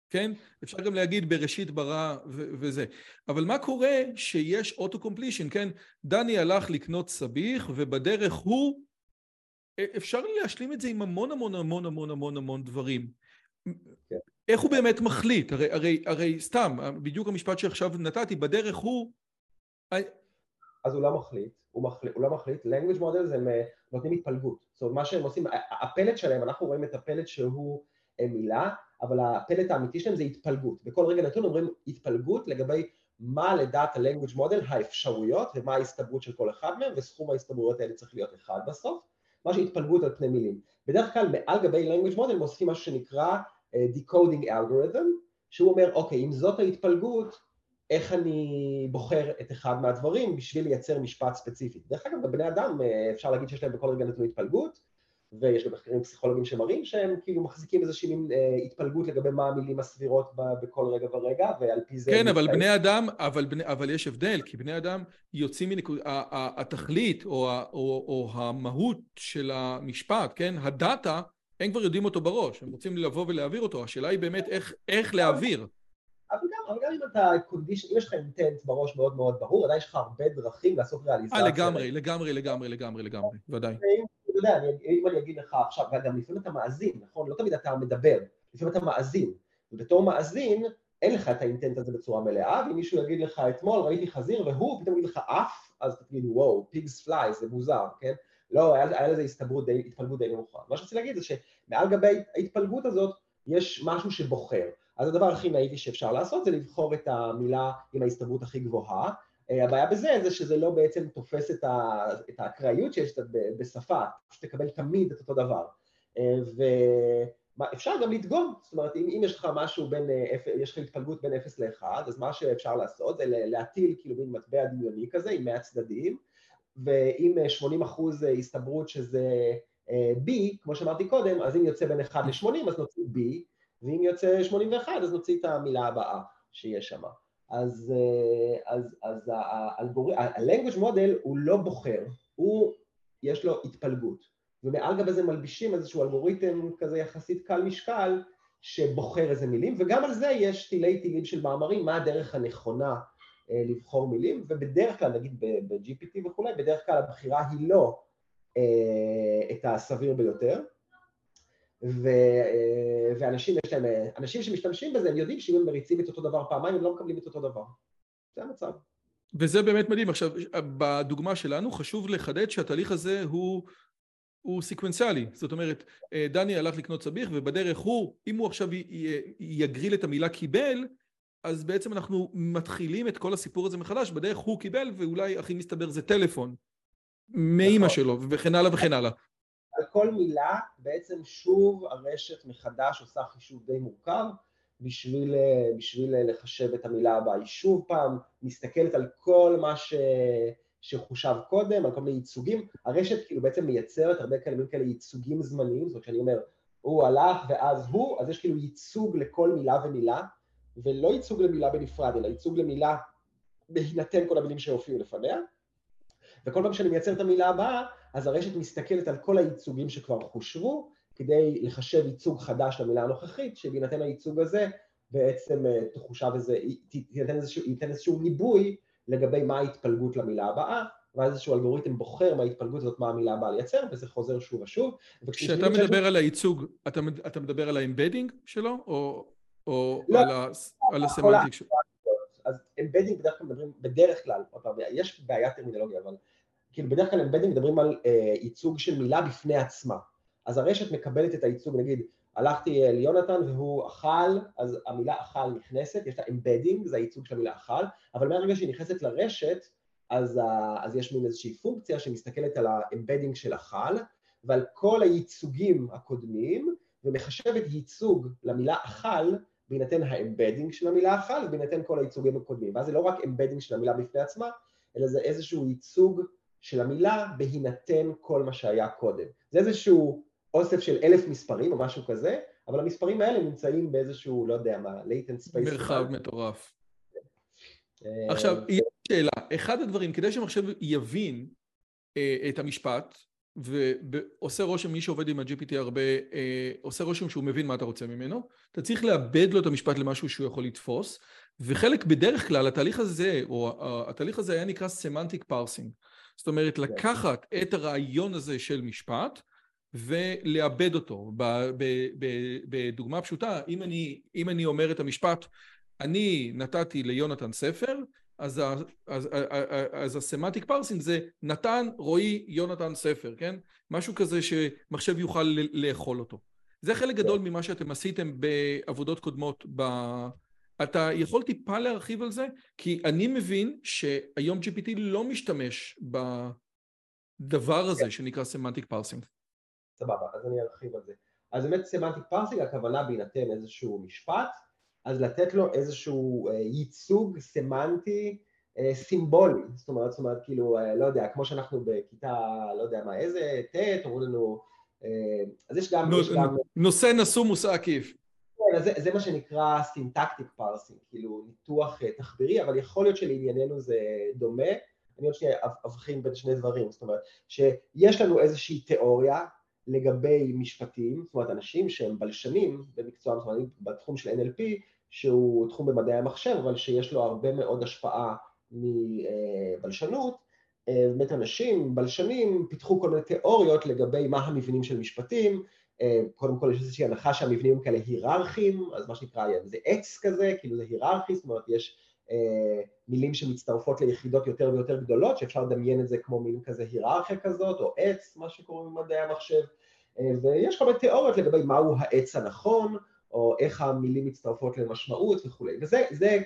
כן? אפשר גם להגיד בראשית ברא וזה. אבל מה קורה שיש auto-completion, כן? דני הלך לקנות סביח, ובדרך הוא... אפשר להשלים את זה עם המון המון המון המון המון המון דברים. כן. איך הוא באמת מחליט? הרי, הרי, הרי סתם, בדיוק המשפט שעכשיו נתתי, בדרך הוא... אז הוא לא מחליט, הוא, מחליט, הוא לא מחליט, language models הם נותנים התפלגות, זאת אומרת מה שהם עושים, הפלט שלהם, אנחנו רואים את הפלט שהוא מילה, אבל הפלט האמיתי שלהם זה התפלגות, בכל רגע נתון אומרים התפלגות לגבי מה לדעת ה-language model האפשרויות ומה ההסתברות של כל אחד מהם, וסכום ההסתברויות האלה צריך להיות אחד בסוף, מה שהתפלגות על פני מילים. בדרך כלל מעל גבי language model מוסיפים משהו שנקרא uh, decoding algorithm, שהוא אומר, אוקיי, אם זאת ההתפלגות, איך אני בוחר את אחד מהדברים בשביל לייצר משפט ספציפי. דרך אגב, בבני אדם אה, אפשר להגיד שיש להם בכל רגע נתון התפלגות, ויש גם מחקרים פסיכולוגיים שמראים שהם כאילו מחזיקים איזושהי מין אה, התפלגות לגבי מה המילים הסבירות בכל רגע ורגע, ועל פי זה... כן, אבל בני אדם, אבל, בני, אבל יש הבדל, כי בני אדם יוצאים מנקוד... התכלית או, או, או המהות של המשפט, כן, הדאטה, הם כבר יודעים אותו בראש, הם רוצים לבוא ולהעביר אותו, השאלה היא באמת איך, איך להעביר. אבל גם, אבל גם אם אתה קונדישן, אם יש לך אינטנט בראש מאוד מאוד ברור, עדיין יש לך הרבה דרכים לעשות ריאליזציה. אה, לגמרי, לגמרי, לגמרי, לגמרי, לגמרי, ודאי. אתה יודע, אני, אם אני אגיד לך עכשיו, וגם לפעמים אתה מאזין, נכון? לא תמיד אתה מדבר, לפעמים אתה מאזין, ובתור מאזין, אין לך את האינטנט הזה בצורה מלאה, ואם מישהו יגיד לך אתמול ראיתי חזיר והוא פתאום יגיד לך אף, אז תגיד וואו, פיגס פליי, זה מוזר, כן? לא, היה, היה לזה הסתברות די, התפלגות די נמוכה. מה שרציתי להגיד זה שמעל גבי ההתפלגות הזאת יש משהו שבוחר. אז הדבר הכי נאיבי שאפשר לעשות זה לבחור את המילה עם ההסתברות הכי גבוהה. אה, הבעיה בזה זה שזה לא בעצם תופס את, ה, את האקראיות שיש בשפה, פשוט תקבל תמיד את אותו דבר. אה, ואפשר גם לדגום, זאת אומרת אם, אם יש לך משהו בין, אה, יש לך התפלגות בין 0 ל-1, אז מה שאפשר לעשות זה להטיל כאילו מין מטבע דמיוני כזה עם 100 צדדים, ואם 80 אחוז הסתברות שזה B, כמו שאמרתי קודם, אז אם יוצא בין 1 ל-80 אז נוציא B, ואם יוצא 81 אז נוציא את המילה הבאה שיש שם. אז, אז, אז ה-language model הוא לא בוחר, הוא, יש לו התפלגות. ומעל גבי זה מלבישים איזשהו אלגוריתם כזה יחסית קל משקל שבוחר איזה מילים, וגם על זה יש תילי תילים של מאמרים, מה הדרך הנכונה אה, לבחור מילים, ובדרך כלל, נגיד ב-GPT וכולי, בדרך כלל הבחירה היא לא אה, את הסביר ביותר, ו, אה, ואנשים יש להם, אנשים שמשתמשים בזה, הם יודעים שאם הם מריצים את אותו דבר פעמיים, הם לא מקבלים את אותו דבר. זה המצב. וזה באמת מדהים. עכשיו, בדוגמה שלנו חשוב לחדד שהתהליך הזה הוא, הוא סקוונציאלי. זאת אומרת, אה, דני הלך לקנות סביח ובדרך הוא, אם הוא עכשיו יגריל את המילה קיבל, אז בעצם אנחנו מתחילים את כל הסיפור הזה מחדש, בדרך הוא קיבל ואולי הכי מסתבר זה טלפון מאימא נכון. שלו וכן הלאה וכן הלאה. על כל מילה בעצם שוב הרשת מחדש עושה חישוב די מורכב בשביל, בשביל לחשב את המילה הבאה. היא שוב פעם מסתכלת על כל מה ש, שחושב קודם, על כל מיני ייצוגים. הרשת כאילו בעצם מייצרת הרבה כאלה, כאלה ייצוגים זמניים, זאת אומרת שאני אומר, הוא הלך ואז הוא, אז יש כאילו ייצוג לכל מילה ומילה, ולא ייצוג למילה בנפרד, אלא ייצוג למילה בהינתן כל המילים שהופיעו לפניה. וכל פעם שאני מייצר את המילה הבאה, אז הרשת מסתכלת על כל הייצוגים שכבר חושבו, כדי לחשב ייצוג חדש למילה הנוכחית, שבהינתן הייצוג הזה בעצם אה, תחושב איזה, ייתן איזשהו, ייתן איזשהו ניבוי לגבי מה ההתפלגות למילה הבאה, ואז איזשהו אלגוריתם בוחר מההתפלגות הזאת מה המילה הבאה לייצר, וזה חוזר שוב ושוב. כשאתה מדבר. על הייצוג, אתה, אתה מדבר על ה embedding שלו, או, או לא, על, ה, על ה semantic שלו? אז embedding בדרך כלל מדברים, בדרך כלל, יש בעיה טרמינולוגיה, אבל כאילו בדרך כלל embedding מדברים על uh, ייצוג של מילה בפני עצמה. אז הרשת מקבלת את הייצוג, נגיד, הלכתי ליונתן והוא אכל, אז המילה אכל נכנסת, יש לה embedding, זה הייצוג של המילה אכל, אבל מהרגע שהיא נכנסת לרשת, אז, אז יש מין איזושהי פונקציה שמסתכלת על ה embedding של אכל, ועל כל הייצוגים הקודמים, ומחשבת ייצוג למילה אכל בהינתן ה embedding של המילה אכל ובהינתן כל הייצוגים הקודמים. ואז זה לא רק embedding של המילה בפני עצמה, אלא זה איזשהו ייצוג של המילה בהינתן כל מה שהיה קודם. זה איזשהו אוסף של אלף מספרים או משהו כזה, אבל המספרים האלה נמצאים באיזשהו, לא יודע מה, latent space. מרחב מטורף. אה, עכשיו, יש שאלה. אחד הדברים, כדי שמחשב יבין אה, את המשפט, ועושה רושם, מי שעובד עם ה-GPT הרבה, אה, עושה רושם שהוא מבין מה אתה רוצה ממנו, אתה צריך לעבד לו את המשפט למשהו שהוא יכול לתפוס, וחלק, בדרך כלל, התהליך הזה, או התהליך הזה היה נקרא semantic parsing. זאת אומרת, כן. לקחת את הרעיון הזה של משפט, ולעבד אותו. בדוגמה פשוטה, אם אני, אם אני אומר את המשפט, אני נתתי ליונתן ספר, אז, אז, אז, אז ה semantic parsing זה נתן, רועי, יונתן ספר, כן? משהו כזה שמחשב יוכל לאכול אותו. זה חלק גדול ממה שאתם עשיתם בעבודות קודמות. ב... אתה יכול טיפה להרחיב על זה? כי אני מבין שהיום GPT לא משתמש בדבר הזה שנקרא semantic parsing. סבבה, אז אני ארחיב על זה. אז באמת semantic parsing, הכוונה בהינתן איזשהו משפט, אז לתת לו איזשהו אה, ייצוג סמנטי אה, סימבולי, זאת אומרת, זאת אומרת, כאילו, אה, לא יודע, כמו שאנחנו בכיתה, לא יודע מה, איזה ט', אמרו לנו, אז. יש גם... נושא נשוא מושא עקיף. כן, זה, זה מה שנקרא syntactic parsing, כאילו ניתוח תחבירי, אבל יכול להיות שלענייננו זה דומה. אני עוד שנייה אבחין בין שני דברים, זאת אומרת, שיש לנו איזושהי תיאוריה לגבי משפטים, זאת אומרת, אנשים שהם בלשנים במקצוע, זאת אומרת, בתחום של NLP, שהוא תחום במדעי המחשב, אבל שיש לו הרבה מאוד השפעה מבלשנות, אה, באמת אנשים, בלשנים, פיתחו כל מיני תיאוריות לגבי מה המבנים של משפטים, אה, קודם כל יש איזושהי הנחה שהמבנים הם כאלה היררכיים, אז מה שנקרא, זה עץ כזה, כאילו זה היררכי, זאת אומרת יש אה, מילים שמצטרפות ליחידות יותר ויותר גדולות, שאפשר לדמיין את זה כמו מילים כזה היררכיה כזאת, או עץ, מה שקוראים במדעי המחשב, ויש כל מיני תיאוריות לגבי מהו העץ הנכון, או איך המילים מצטרפות למשמעות וכולי. וזה, זה,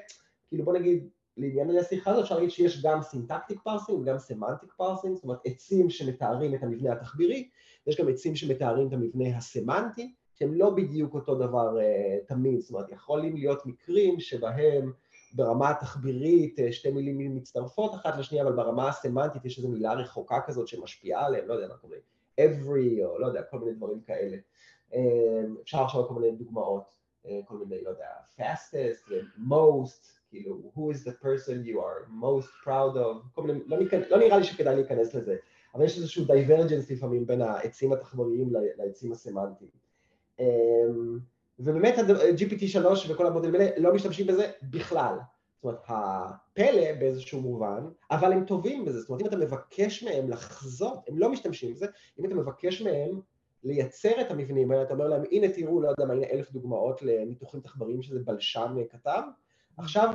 כאילו בוא נגיד, לעניין השיחה הזאת אפשר להגיד שיש גם syntactic parsing וגם semantic parsing, זאת אומרת עצים שמתארים את המבנה התחבירי, יש גם עצים שמתארים את המבנה הסמנטי, שהם לא בדיוק אותו דבר uh, תמיד, זאת אומרת יכולים להיות מקרים שבהם ברמה התחבירית אה, שתי מילים מצטרפות אחת לשנייה, אבל ברמה הסמנטית יש איזו מילה רחוקה כזאת שמשפיעה עליהם, לא יודע מה קורה, every או לא יודע, כל מיני דברים כאלה. אמ, אפשר על כל מיני דוגמאות, אה, כל מיני, לא יודע, fastest, most, כאילו, who is the person you are most proud of, כל מיני, לא, לא נראה לי שכדאי להיכנס לזה, אבל יש איזשהו divergence לפעמים בין העצים התחבוריים לעצים הסמנטיים. אמ, ובאמת GPT 3 וכל המודלים האלה לא משתמשים בזה בכלל. זאת אומרת, הפלא באיזשהו מובן, אבל הם טובים בזה, זאת אומרת, אם אתה מבקש מהם לחזות, הם לא משתמשים בזה, אם אתה מבקש מהם לייצר את המבנים האלה, אתה אומר להם, הנה תראו, לא יודע מה, הנה אלף דוגמאות לניתוחים תחבריים שזה בלשן כתב, עכשיו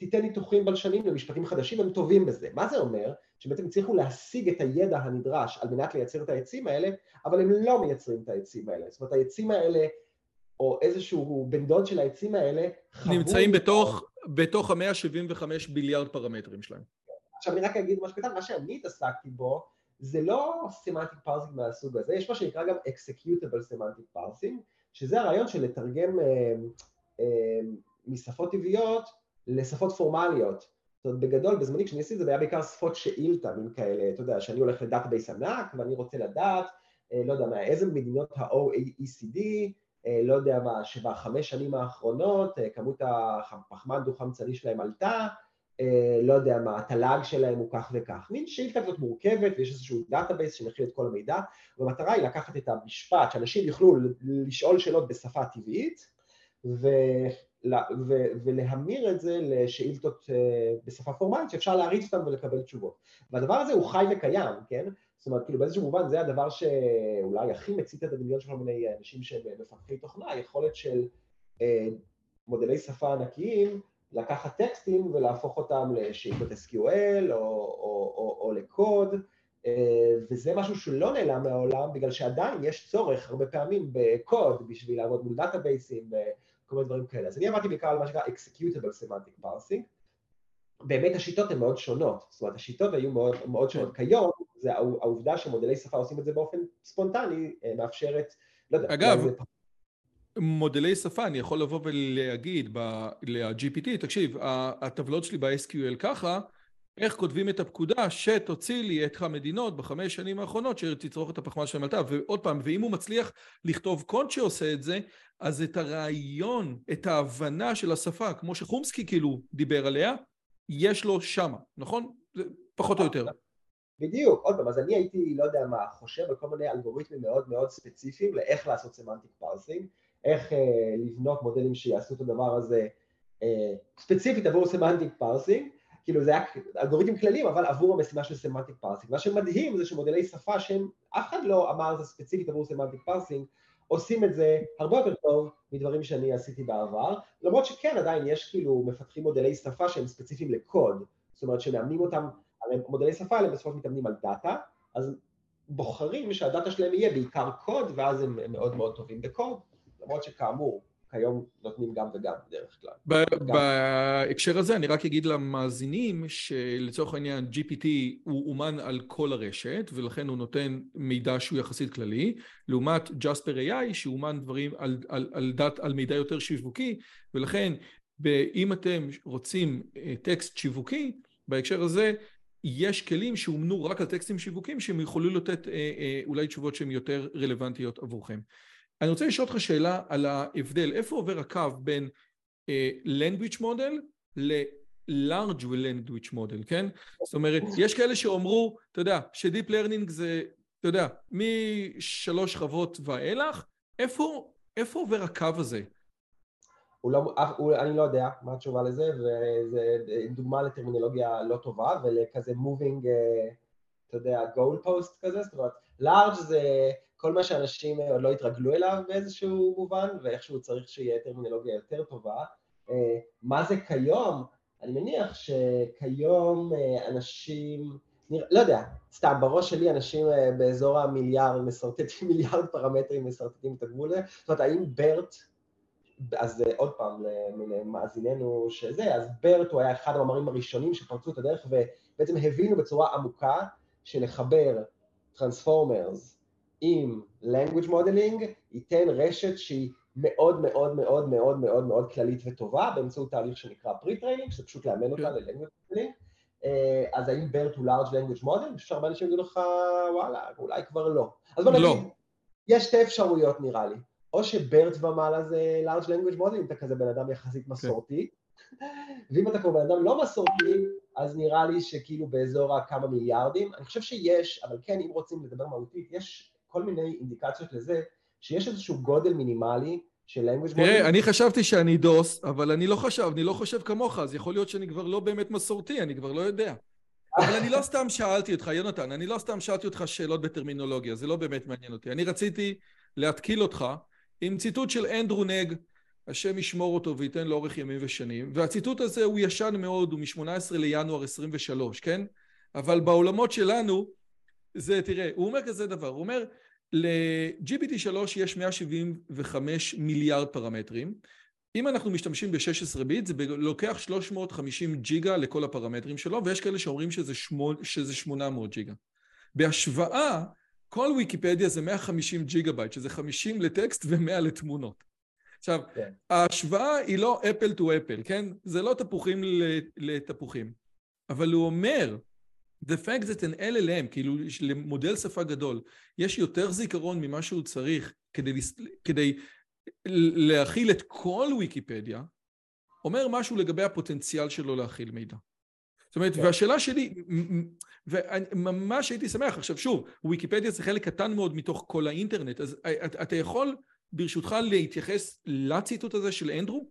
תיתן ניתוחים בלשנים למשפטים חדשים, הם טובים בזה. מה זה אומר? שבעצם הצליחו להשיג את הידע הנדרש על מנת לייצר את העצים האלה, אבל הם לא מייצרים את העצים האלה. זאת אומרת, העצים האלה, או איזשהו בן דוד של העצים האלה, נמצאים בתוך, בתוך המאה ה-75 ביליארד פרמטרים שלהם. עכשיו אני רק אגיד משהו קטן, מה שאני התעסקתי בו, זה לא semantic parsing מהסוג הזה, יש מה שנקרא גם executable semantic parsing, שזה הרעיון של לתרגם אה, אה, משפות טבעיות לשפות פורמליות. זאת אומרת, בגדול, בזמני כשאני עשיתי את זה, זה היה בעיקר שפות שאילתה, מין כאלה, אתה יודע, שאני הולך לדאטאבייס ענק ואני רוצה לדעת, אה, לא יודע מה, איזה מדינות ה-OECD, אה, לא יודע מה, שבחמש שנים האחרונות אה, כמות הפחמן דו-חמצני שלהם עלתה, לא יודע מה, התל"ג שלהם הוא כך וכך. מין שאילתה כזאת מורכבת ויש איזשהו דאטאבייס שמכיל את כל המידע, והמטרה היא לקחת את המשפט, שאנשים יוכלו לשאול שאלות בשפה טבעית, ו... ולהמיר את זה לשאילתות אה, בשפה פורמלית שאפשר להריץ אותן ולקבל תשובות. והדבר הזה הוא חי וקיים, כן? זאת אומרת, כאילו באיזשהו מובן זה הדבר שאולי הכי מצית את הדמיון של כל מיני אנשים שהם מפתחי תוכנה, היכולת של אה, מודלי שפה ענקיים לקחת טקסטים ולהפוך אותם לשאילתות SQL או, או, או, או לקוד, אה, וזה משהו שלא נעלם מהעולם, בגלל שעדיין יש צורך הרבה פעמים בקוד בשביל לעבוד מול דאטאבייסים וכל מיני דברים כאלה. אז אני עבדתי בעיקר על מה שנקרא Executable Semantic Parsing. באמת השיטות הן מאוד שונות, זאת אומרת השיטות היו מאוד, מאוד שונות. כיום, זה העובדה שמודלי שפה עושים את זה באופן ספונטני, אה, מאפשרת, לא יודע, אגב, מודלי שפה, אני יכול לבוא ולהגיד ל-GPT, תקשיב, הטבלות שלי ב-SQL ככה, איך כותבים את הפקודה שתוציא לי את המדינות בחמש שנים האחרונות שתצרוך את הפחמן שלהם עלתה, ועוד פעם, ואם הוא מצליח לכתוב קוד שעושה את זה, אז את הרעיון, את ההבנה של השפה, כמו שחומסקי כאילו דיבר עליה, יש לו שמה, נכון? פחות או יותר. בדיוק, עוד פעם, אז אני הייתי, לא יודע מה, חושב על כל מיני אלגוריתמים מאוד מאוד ספציפיים לאיך לעשות semantic parsing, איך אה, לבנות מודלים שיעשו את הדבר הזה אה, ספציפית עבור semantic parsing, כאילו זה היה אלגוריתם כלליים, אבל עבור המשימה של semantic parsing. מה שמדהים זה שמודלי שפה שהם, אף אחד לא אמר זה ספציפית עבור semantic parsing, עושים את זה הרבה יותר טוב מדברים שאני עשיתי בעבר, למרות שכן עדיין יש כאילו מפתחים מודלי שפה שהם ספציפיים לקוד, זאת אומרת שמאמנים אותם, הרי מודלי שפה האלה בסופו מתאמנים על דאטה, אז בוחרים שהדאטה שלהם יהיה בעיקר קוד, ואז הם מאוד מאוד טובים בקוד, למרות שכאמור, כיום נותנים גם וגם בדרך כלל. בהקשר הזה אני רק אגיד למאזינים שלצורך העניין GPT הוא אומן על כל הרשת ולכן הוא נותן מידע שהוא יחסית כללי. לעומת Jasper AI שהוא אומן דברים על, על, על, דת, על מידע יותר שיווקי ולכן אם אתם רוצים אה, טקסט שיווקי בהקשר הזה יש כלים שאומנו רק על טקסטים שיווקים שהם יכולים לתת אה, אה, אולי תשובות שהן יותר רלוונטיות עבורכם אני רוצה לשאול אותך שאלה על ההבדל, איפה עובר הקו בין uh, language model ל-large language model, כן? זאת אומרת, יש כאלה שאומרו, אתה יודע, ש-deep learning זה, אתה יודע, משלוש שכבות ואילך, איפה, איפה עובר הקו הזה? הוא לא, הוא, אני לא יודע מה התשובה לזה, וזה דוגמה לטרמינולוגיה לא טובה, ולכזה moving, uh, אתה יודע, goal post כזה, זאת אומרת, large זה כל מה שאנשים עוד לא התרגלו אליו באיזשהו מובן, ואיכשהו צריך שיהיה טרמינולוגיה יותר טובה. אה, מה זה כיום? אני מניח שכיום אה, אנשים, לא יודע, סתם, בראש שלי אנשים אה, באזור המיליארד מסרטטים, מיליארד פרמטרים מסרטטים את הגבול הזה, זאת אומרת, האם ברט, אז עוד פעם, למאזיננו שזה, אז ברט הוא היה אחד המאמרים הראשונים שפרצו את הדרך ובעצם הבינו בצורה עמוקה שלחבר טרנספורמרס עם language modeling ייתן רשת שהיא מאוד מאוד מאוד מאוד מאוד מאוד כללית וטובה באמצעות תהליך שנקרא pre-training, שזה פשוט לאמן אותה כן. ל-language modeling. אה, אז האם BERT הוא large language model? אני חושב שהרבה אנשים יגידו לך, וואלה, אולי כבר לא. אז בוא לא. נגיד, יש שתי אפשרויות נראה לי. או שברט ומעלה זה large language model, אם אתה כזה בן אדם יחסית כן. מסורתי, ואם אתה כבר בן אדם לא מסורתי, אז נראה לי שכאילו באזור הכמה מיליארדים. אני חושב שיש, אבל כן, אם רוצים לדבר מהותית, יש כל מיני אינדיקציות לזה שיש איזשהו גודל מינימלי של language model. תראה, אני חשבתי שאני דוס, אבל אני לא חשב, אני לא חושב כמוך, אז יכול להיות שאני כבר לא באמת מסורתי, אני כבר לא יודע. אבל אני לא סתם שאלתי אותך, יונתן, אני לא סתם שאלתי אותך שאלות בטרמינולוגיה, זה לא באמת מעניין אותי. אני רציתי להתקיל אותך עם ציטוט של אנדרו נג, השם ישמור אותו וייתן לאורך ימים ושנים, והציטוט הזה הוא ישן מאוד, הוא מ-18 לינואר 23, כן? אבל בעולמות שלנו, זה, תראה, הוא אומר כזה דבר, הוא אומר, ל-GPT3 יש 175 מיליארד פרמטרים. אם אנחנו משתמשים ב-16 ביט, זה לוקח 350 ג'יגה לכל הפרמטרים שלו, ויש כאלה שאומרים שזה, שמונה, שזה 800 ג'יגה. בהשוואה, כל ויקיפדיה זה 150 ג'יגה בייט, שזה 50 לטקסט ו-100 לתמונות. עכשיו, כן. ההשוואה היא לא apple to apple, כן? זה לא תפוחים לתפוחים. אבל הוא אומר The fact that an LLM, כאילו למודל שפה גדול, יש יותר זיכרון ממה שהוא צריך כדי, כדי להכיל את כל ויקיפדיה, אומר משהו לגבי הפוטנציאל שלו להכיל מידע. זאת אומרת, כן. והשאלה שלי, וממש הייתי שמח, עכשיו שוב, ויקיפדיה זה חלק קטן מאוד מתוך כל האינטרנט, אז אתה יכול ברשותך להתייחס לציטוט הזה של אנדרו?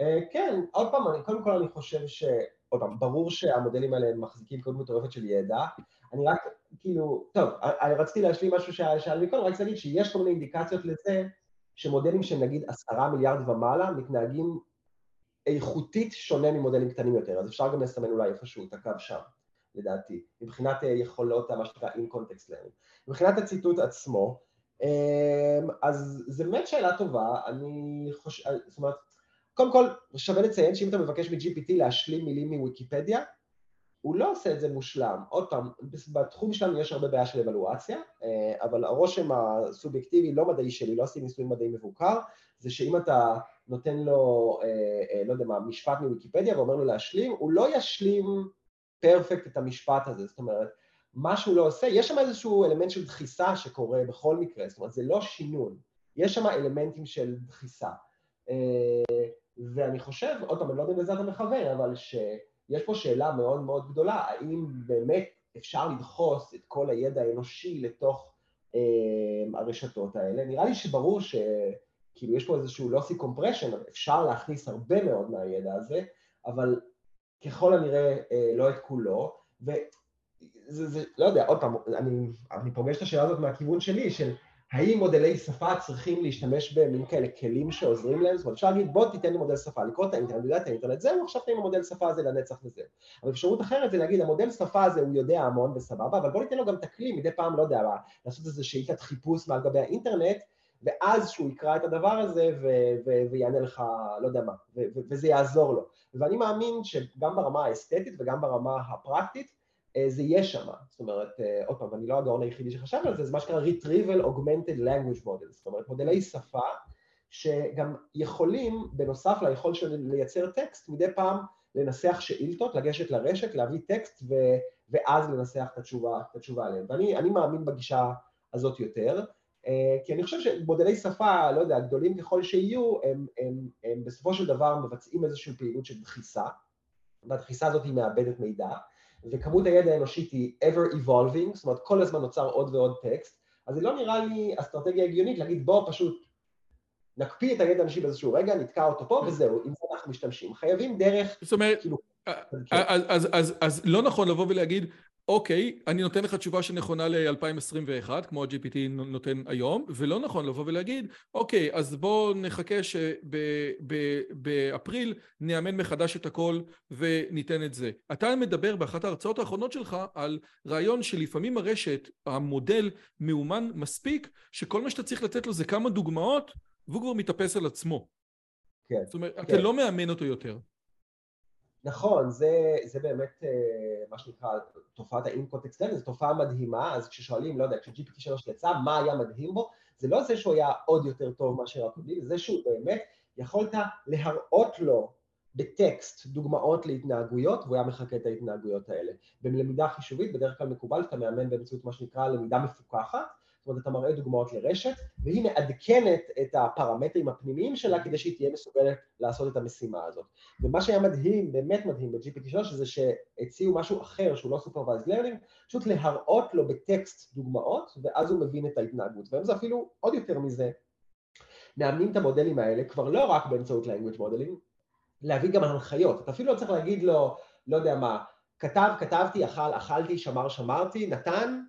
אה, כן, עוד פעם, קודם כל אני חושב ש... עוד פעם, ברור שהמודלים האלה מחזיקים כמות מטורפת של ידע, אני רק, כאילו, טוב, אני רציתי להשלים משהו ששאל מקודם, רק להגיד שיש כל מיני אינדיקציות לזה שמודלים של נגיד עשרה מיליארד ומעלה מתנהגים איכותית שונה ממודלים קטנים יותר, אז אפשר גם לסמן אולי איפשהו את הקו שם, לדעתי, מבחינת אה, יכולות, מה שנקרא in context learning. מבחינת הציטוט עצמו, אה, אז זו באמת שאלה טובה, אני חושב, זאת אומרת, קודם כל, שווה לציין שאם אתה מבקש מ-GPT להשלים מילים מוויקיפדיה, הוא לא עושה את זה מושלם. עוד פעם, בתחום שלנו יש הרבה בעיה של אבלואציה, אה, אבל הרושם הסובייקטיבי, לא מדעי שלי, לא עושים ניסוי מדעי מבוקר, זה שאם אתה נותן לו, אה, אה, לא יודע מה, משפט מוויקיפדיה ואומר לו להשלים, הוא לא ישלים פרפקט את המשפט הזה, זאת אומרת, מה שהוא לא עושה, יש שם איזשהו אלמנט של דחיסה שקורה בכל מקרה, זאת אומרת, זה לא שינון, יש שם אלמנטים של דחיסה. ואני חושב, עוד פעם, אני לא יודע אם לזה אתה מכוון, אבל שיש פה שאלה מאוד מאוד גדולה, האם באמת אפשר לדחוס את כל הידע האנושי לתוך אה, הרשתות האלה? נראה לי שברור שכאילו יש פה איזשהו לוסי קומפרשן, אפשר להכניס הרבה מאוד מהידע הזה, אבל ככל הנראה לא את כולו, וזה, זה, לא יודע, עוד פעם, אני, אני פוגש את השאלה הזאת מהכיוון שלי, של האם מודלי שפה צריכים להשתמש במין כאלה כלים שעוזרים להם? זאת אומרת, אפשר להגיד, בוא תיתן לי מודל שפה, לקרוא את האינטרנט, יודע את האינטרנט, זהו, עכשיו תן לי מודל שפה הזה לנצח וזהו. אבל אפשרות אחרת זה להגיד, המודל שפה הזה הוא יודע המון וסבבה, אבל בוא ניתן לו גם את הכלי, מדי פעם, לא יודע, לעשות איזה שאילתת חיפוש מעל גבי האינטרנט, ואז שהוא יקרא את הדבר הזה ו- ו- ויענה לך, לא יודע מה, ו- ו- וזה יעזור לו. ואני מאמין שגם ברמה האסתטית וגם ברמה הפרקטית, זה יהיה שם, זאת אומרת, אה, עוד פעם, אני לא הגאון היחידי שחשב על זה, זה מה שנקרא Retrieval Augmented Language Model, זאת אומרת, מודלי שפה שגם יכולים, בנוסף ליכול של לייצר טקסט, מדי פעם לנסח שאילתות, לגשת לרשת, להביא טקסט ו, ואז לנסח את התשובה, את התשובה עליהם. ואני מאמין בגישה הזאת יותר, אה, כי אני חושב שמודלי שפה, לא יודע, גדולים ככל שיהיו, הם, הם, הם בסופו של דבר מבצעים איזושהי פעילות של דחיסה, והדחיסה הזאת היא מאבדת מידע, וכמות הידע האנושית היא ever evolving, זאת אומרת כל הזמן נוצר עוד ועוד טקסט, אז זה לא נראה לי אסטרטגיה הגיונית להגיד בוא פשוט נקפיא את הידע האנושי באיזשהו רגע, נתקע אותו פה וזהו, עם זה אנחנו משתמשים. חייבים דרך, זאת אומרת, כאילו... אז, אז, אז, אז, אז לא נכון לבוא ולהגיד אוקיי, אני נותן לך תשובה שנכונה ל-2021, כמו ה-GPT נותן היום, ולא נכון לבוא ולהגיד, אוקיי, אז בואו נחכה שבאפריל נאמן מחדש את הכל וניתן את זה. אתה מדבר באחת ההרצאות האחרונות שלך על רעיון שלפעמים הרשת, המודל, מאומן מספיק, שכל מה שאתה צריך לתת לו זה כמה דוגמאות, והוא כבר מתאפס על עצמו. כן. זאת אומרת, כן. אתה לא מאמן אותו יותר. נכון, זה, זה באמת אה, מה שנקרא תופעת האינקונטקסט זו תופעה מדהימה, אז כששואלים, לא יודע, כש-GPT 3 יצא, מה היה מדהים בו, זה לא זה שהוא היה עוד יותר טוב מאשר הקודמים, זה שהוא באמת יכולת להראות לו בטקסט דוגמאות להתנהגויות, והוא היה מחקה את ההתנהגויות האלה. בלמידה חישובית בדרך כלל מקובל שאתה מאמן באמצעות מה שנקרא למידה מפוקחת, זאת אומרת, אתה מראה דוגמאות לרשת, והיא מעדכנת את הפרמטרים הפנימיים שלה כדי שהיא תהיה מסוגלת לעשות את המשימה הזאת. ומה שהיה מדהים, באמת מדהים ב-GPT3, זה שהציעו משהו אחר שהוא לא Supervised Learning, פשוט להראות לו בטקסט דוגמאות, ואז הוא מבין את ההתנהגות. והיום זה אפילו עוד יותר מזה. מאמנים את המודלים האלה כבר לא רק באמצעות language modeling, להביא גם הנחיות. אתה אפילו לא צריך להגיד לו, לא יודע מה, כתב, כתבתי, אכל, אכלתי, שמר, שמרתי, נתן,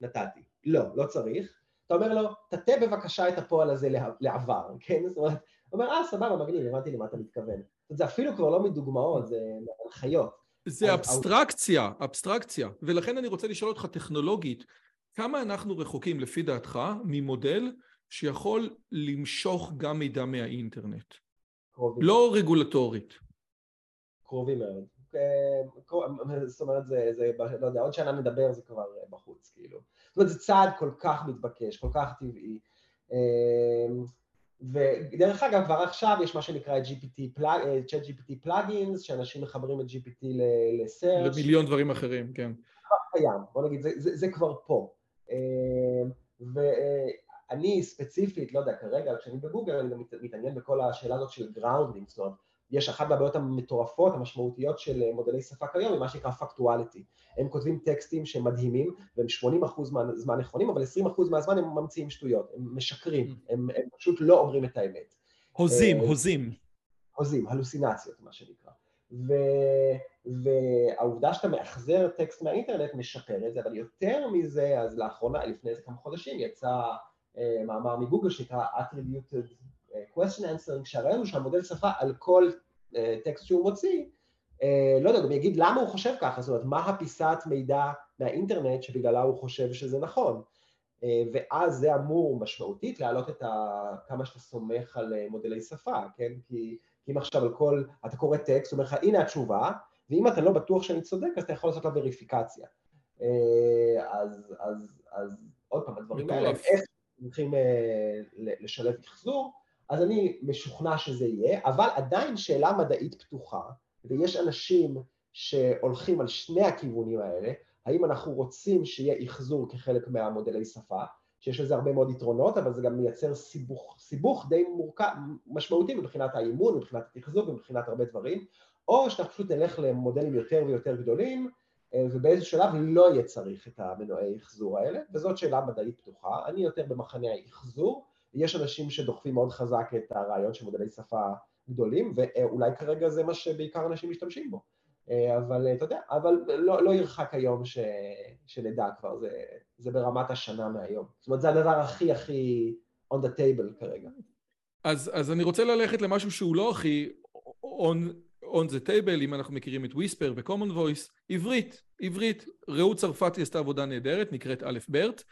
נתתי. לא, לא צריך. אתה אומר לו, תטה בבקשה את הפועל הזה לעבר, כן? זאת אומרת, הוא אומר, אה, סבבה, מגניב, הבנתי למה אתה מתכוון. זה אפילו כבר לא מדוגמאות, זה הנחיות. זה אבסטרקציה, אבסטרקציה. ולכן אני רוצה לשאול אותך טכנולוגית, כמה אנחנו רחוקים, לפי דעתך, ממודל שיכול למשוך גם מידע מהאינטרנט? קרובים. לא רגולטורית. קרובים מאוד. אה, זאת אומרת, זה, זה, לא יודע, עוד שנה נדבר, זה כבר בחוץ, כאילו. אומרת, זה צעד כל כך מתבקש, כל כך טבעי. אמ, ודרך אגב, כבר עכשיו יש מה שנקרא GPT, Chat GPT plugins, שאנשים מחברים את GPT ל search. למיליון דברים אחרים, כן. כבר קיים, בוא נגיד, זה, זה, זה כבר פה. אמ, ואני ספציפית, לא יודע, כרגע, כשאני בגוגל, אני גם מתעניין בכל השאלה הזאת של grounding, זאת אומרת, יש אחת מהבעיות המטורפות, המשמעותיות של מודלי שפה כיום, היא מה שנקרא factuality. הם כותבים טקסטים שהם מדהימים, והם 80% מהזמן נכונים, אבל 20% מהזמן הם ממציאים שטויות, הם משקרים, mm. הם, הם פשוט לא אומרים את האמת. הוזים, אה, הוזים. הוזים, הלוסינציות, מה שנקרא. ו... והעובדה שאתה מאחזר טקסט מהאינטרנט משפר את זה, אבל יותר מזה, אז לאחרונה, לפני איזה כמה חודשים, יצא uh, מאמר מגוגל שנקרא Attributed question answering, שהרעיון הוא שהמודל שפה על כל uh, טקסט שהוא מוציא, uh, לא יודע, גם יגיד למה הוא חושב ככה, זאת אומרת, מה הפיסת מידע מהאינטרנט שבגללה הוא חושב שזה נכון. Uh, ואז זה אמור משמעותית להעלות את ה... כמה שאתה סומך על מודלי שפה, כן? כי אם עכשיו על כל, אתה קורא טקסט, אומר לך, הנה התשובה, ואם אתה לא בטוח שאני צודק, אז אתה יכול לעשות לה וריפיקציה. Uh, אז, אז, אז עוד פעם, הדברים האלה, איך צריכים לשלב מחזור, אז אני משוכנע שזה יהיה, אבל עדיין שאלה מדעית פתוחה, ויש אנשים שהולכים על שני הכיוונים האלה, האם אנחנו רוצים שיהיה אחזור כחלק מהמודלי שפה, שיש לזה הרבה מאוד יתרונות, אבל זה גם מייצר סיבוך, סיבוך די מורכב, משמעותי מבחינת האימון, מבחינת התחזור ומבחינת הרבה דברים, או שאנחנו פשוט נלך למודלים יותר ויותר גדולים, אה, ובאיזשהו שלב לא יהיה צריך את המנועי אחזור האלה, וזאת שאלה מדעית פתוחה. אני יותר במחנה האחזור, יש אנשים שדוחפים מאוד חזק את הרעיון של מודלי שפה גדולים, ואולי כרגע זה מה שבעיקר אנשים משתמשים בו. אבל אתה יודע, אבל לא, לא ירחק היום ש, שנדע כבר, זה, זה ברמת השנה מהיום. זאת אומרת, זה הדבר הכי הכי on the table כרגע. אז, אז אני רוצה ללכת למשהו שהוא לא הכי on, on the table, אם אנחנו מכירים את וויספר ו-common voice, עברית, עברית. רעות צרפתי עשתה עבודה נהדרת, נקראת א' ברט.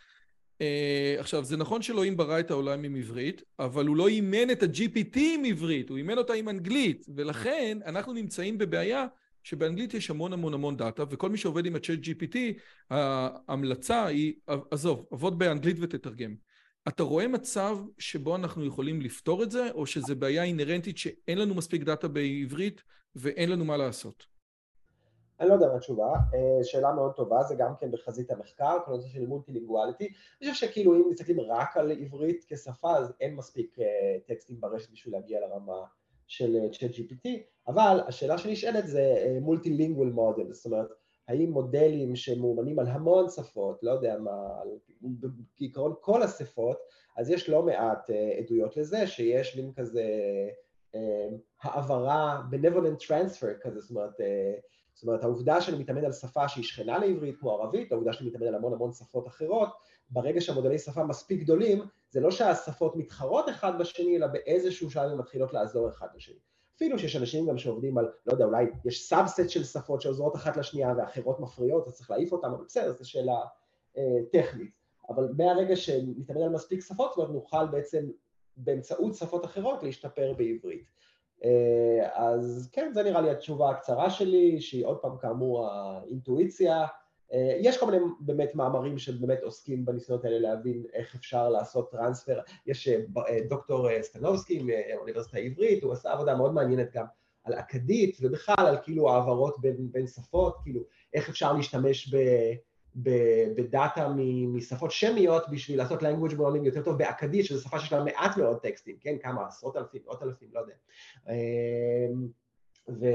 Uh, עכשיו, זה נכון שאלוהים ברא את העולם עם עברית, אבל הוא לא אימן את ה-GPT עם עברית, הוא אימן אותה עם אנגלית, ולכן אנחנו נמצאים בבעיה שבאנגלית יש המון המון המון דאטה, וכל מי שעובד עם ה-chat GPT, ההמלצה היא, עזוב, עבוד באנגלית ותתרגם. אתה רואה מצב שבו אנחנו יכולים לפתור את זה, או שזו בעיה אינהרנטית שאין לנו מספיק דאטה בעברית ואין לנו מה לעשות? אני לא יודע מה התשובה, אה, שאלה מאוד טובה, זה גם כן בחזית המחקר, כל הנושא של multilinguality. אני חושב שכאילו אם מסתכלים רק על עברית כשפה, אז אין מספיק אה, טקסטים ברשת בשביל להגיע לרמה של אה, צ'אט GPT, אבל השאלה שנשאלת זה מולטילינגואל מודל, זאת אומרת, האם מודלים שמאומנים על המון שפות, לא יודע מה, בעיקרון כל השפות, אז יש לא מעט עדויות לזה שיש מין כזה העברה, benevolent transfer כזה, זאת אומרת, זאת אומרת, העובדה שאני מתאמן על שפה שהיא שכנה לעברית כמו ערבית, העובדה שאני מתאמן על המון המון שפות אחרות, ברגע שהמודלי שפה מספיק גדולים, זה לא שהשפות מתחרות אחד בשני, אלא באיזשהו שלב הן מתחילות לעזור אחד לשני. אפילו שיש אנשים גם שעובדים על, לא יודע, אולי יש subset של שפות שעוזרות אחת לשנייה ואחרות מפריעות, אז צריך להעיף אותן, אבל בסדר, זו שאלה אה, טכנית. אבל מהרגע שנתאמן על מספיק שפות, זאת אומרת, נוכל בעצם באמצעות שפות אחרות להשתפר בעברית. אה, אז כן, זה נראה לי התשובה הקצרה שלי, שהיא עוד פעם כאמור האינטואיציה. אה, יש כל מיני באמת מאמרים שבאמת עוסקים בניסיונות האלה להבין איך אפשר לעשות טרנספר. יש אה, דוקטור סטנובסקי מהאוניברסיטה העברית, הוא עשה עבודה מאוד מעניינת גם על אכדית ובכלל על כאילו העברות בין, בין שפות, כאילו איך אפשר להשתמש ב... בדאטה משפות שמיות בשביל לעשות language modeling יותר טוב באכדית, שזו שפה שיש לה מעט מאוד טקסטים, כן? כמה עשרות אלפים, מאות אלפים, לא יודע. אמ, ו,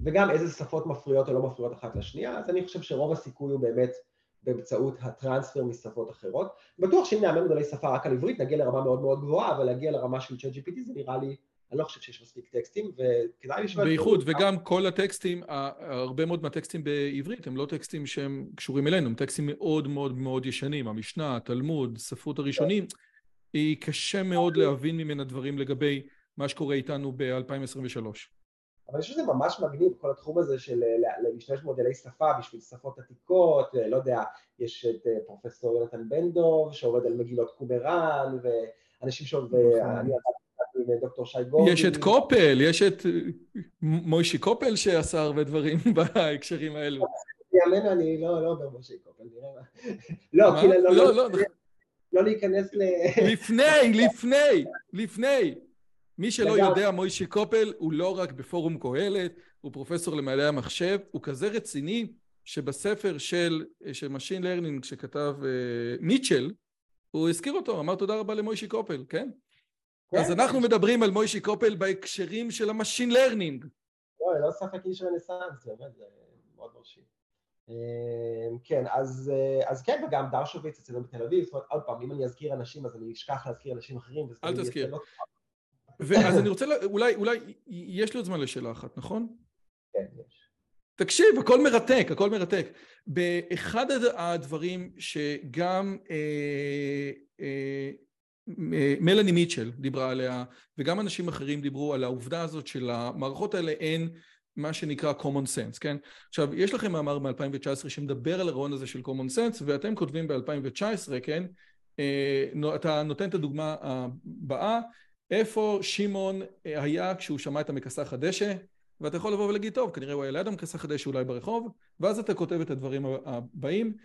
וגם איזה שפות מפריעות או לא מפריעות אחת לשנייה, אז אני חושב שרוב הסיכוי הוא באמת באמצעות הטרנספר משפות אחרות. בטוח שאם נאמן מודלי שפה רק על עברית, נגיע לרמה מאוד מאוד גבוהה, אבל להגיע לרמה של ChatGPT זה נראה לי אני לא חושב שיש מספיק טקסטים, וכדאי לשמוע... בייחוד, וגם כל הטקסטים, הרבה מאוד מהטקסטים בעברית הם לא טקסטים שהם קשורים אלינו, הם טקסטים מאוד מאוד מאוד ישנים, המשנה, התלמוד, ספרות הראשונים, היא קשה מאוד להבין ממנה דברים לגבי מה שקורה איתנו ב-2023. אבל אני חושב שזה ממש מגניב, כל התחום הזה של להשתמש במודלי שפה בשביל שפות עתיקות, לא יודע, יש את אה, פרופסור יונתן בן דב, שעובד על מגילות קומראן, ואנשים שעובדים, ודוקטור שי גורדי. יש את קופל, יש את מוישי קופל שעשה הרבה דברים בהקשרים האלו. יאמן, אני לא, לא אומר מוישי קופל, נראה מה. לא, כאילו, לא, לא, לא, לא להיכנס ל... לפני, לפני, לפני. מי שלא יודע, מוישי קופל הוא לא רק בפורום קהלת, הוא פרופסור למדעי המחשב, הוא כזה רציני שבספר של, של Machine Learning שכתב uh, מיטשל, הוא הזכיר אותו, אמר תודה רבה למוישי קופל, כן? אז כן. אנחנו מדברים על מוישי קופל בהקשרים של ה machine learning. לא, לא ספק איש רנסאנס, באמת, זה מאוד מרשים. אמ, כן, אז, אה, אז כן, וגם דרשוביץ אצלנו בתל אביב, זאת אומרת, עוד פעם, אם אני אזכיר אנשים, אז אני אשכח להזכיר אנשים אחרים. אל תזכיר. לא ואז אני רוצה, אולי, אולי, יש לי עוד זמן לשאלה אחת, נכון? כן, יש. תקשיב, הכל מרתק, הכל מרתק. באחד הדברים שגם אה, אה, מלאני מיטשל דיברה עליה, וגם אנשים אחרים דיברו על העובדה הזאת של המערכות האלה אין מה שנקרא common sense, כן? עכשיו, יש לכם מאמר מ-2019 שמדבר על הרעיון הזה של common sense, ואתם כותבים ב-2019, כן? אה, אתה נותן את הדוגמה הבאה, איפה שמעון היה כשהוא שמע את המכסח הדשא, ואתה יכול לבוא ולהגיד, טוב, כנראה הוא היה ליד המכסח הדשא אולי ברחוב, ואז אתה כותב את הדברים הבאים.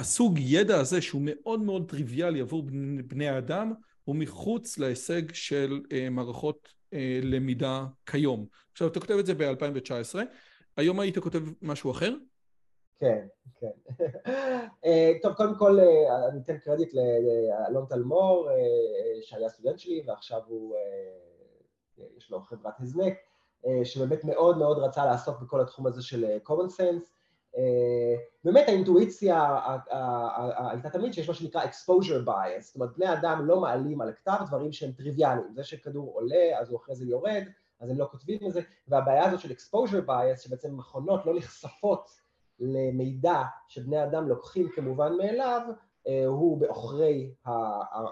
הסוג ידע הזה שהוא מאוד מאוד טריוויאלי עבור בני האדם הוא מחוץ להישג של uh, מערכות uh, למידה כיום. עכשיו אתה כותב את זה ב-2019, היום היית כותב משהו אחר? כן, כן. uh, טוב, קודם כל uh, אני אתן קרדיט לאלון תלמור uh, שהיה סטודנט שלי ועכשיו הוא, uh, יש לו חברת הזנק, uh, שבאמת מאוד מאוד רצה לעסוק בכל התחום הזה של common sense. באמת האינטואיציה הייתה תמיד שיש מה שנקרא exposure bias, זאת אומרת בני אדם לא מעלים על הכתב דברים שהם טריוויאליים, זה שכדור עולה אז הוא אחרי זה יורד, אז הם לא כותבים את זה, והבעיה הזאת של exposure bias, שבעצם מכונות לא נחשפות למידע שבני אדם לוקחים כמובן מאליו, אה, הוא בעוכרי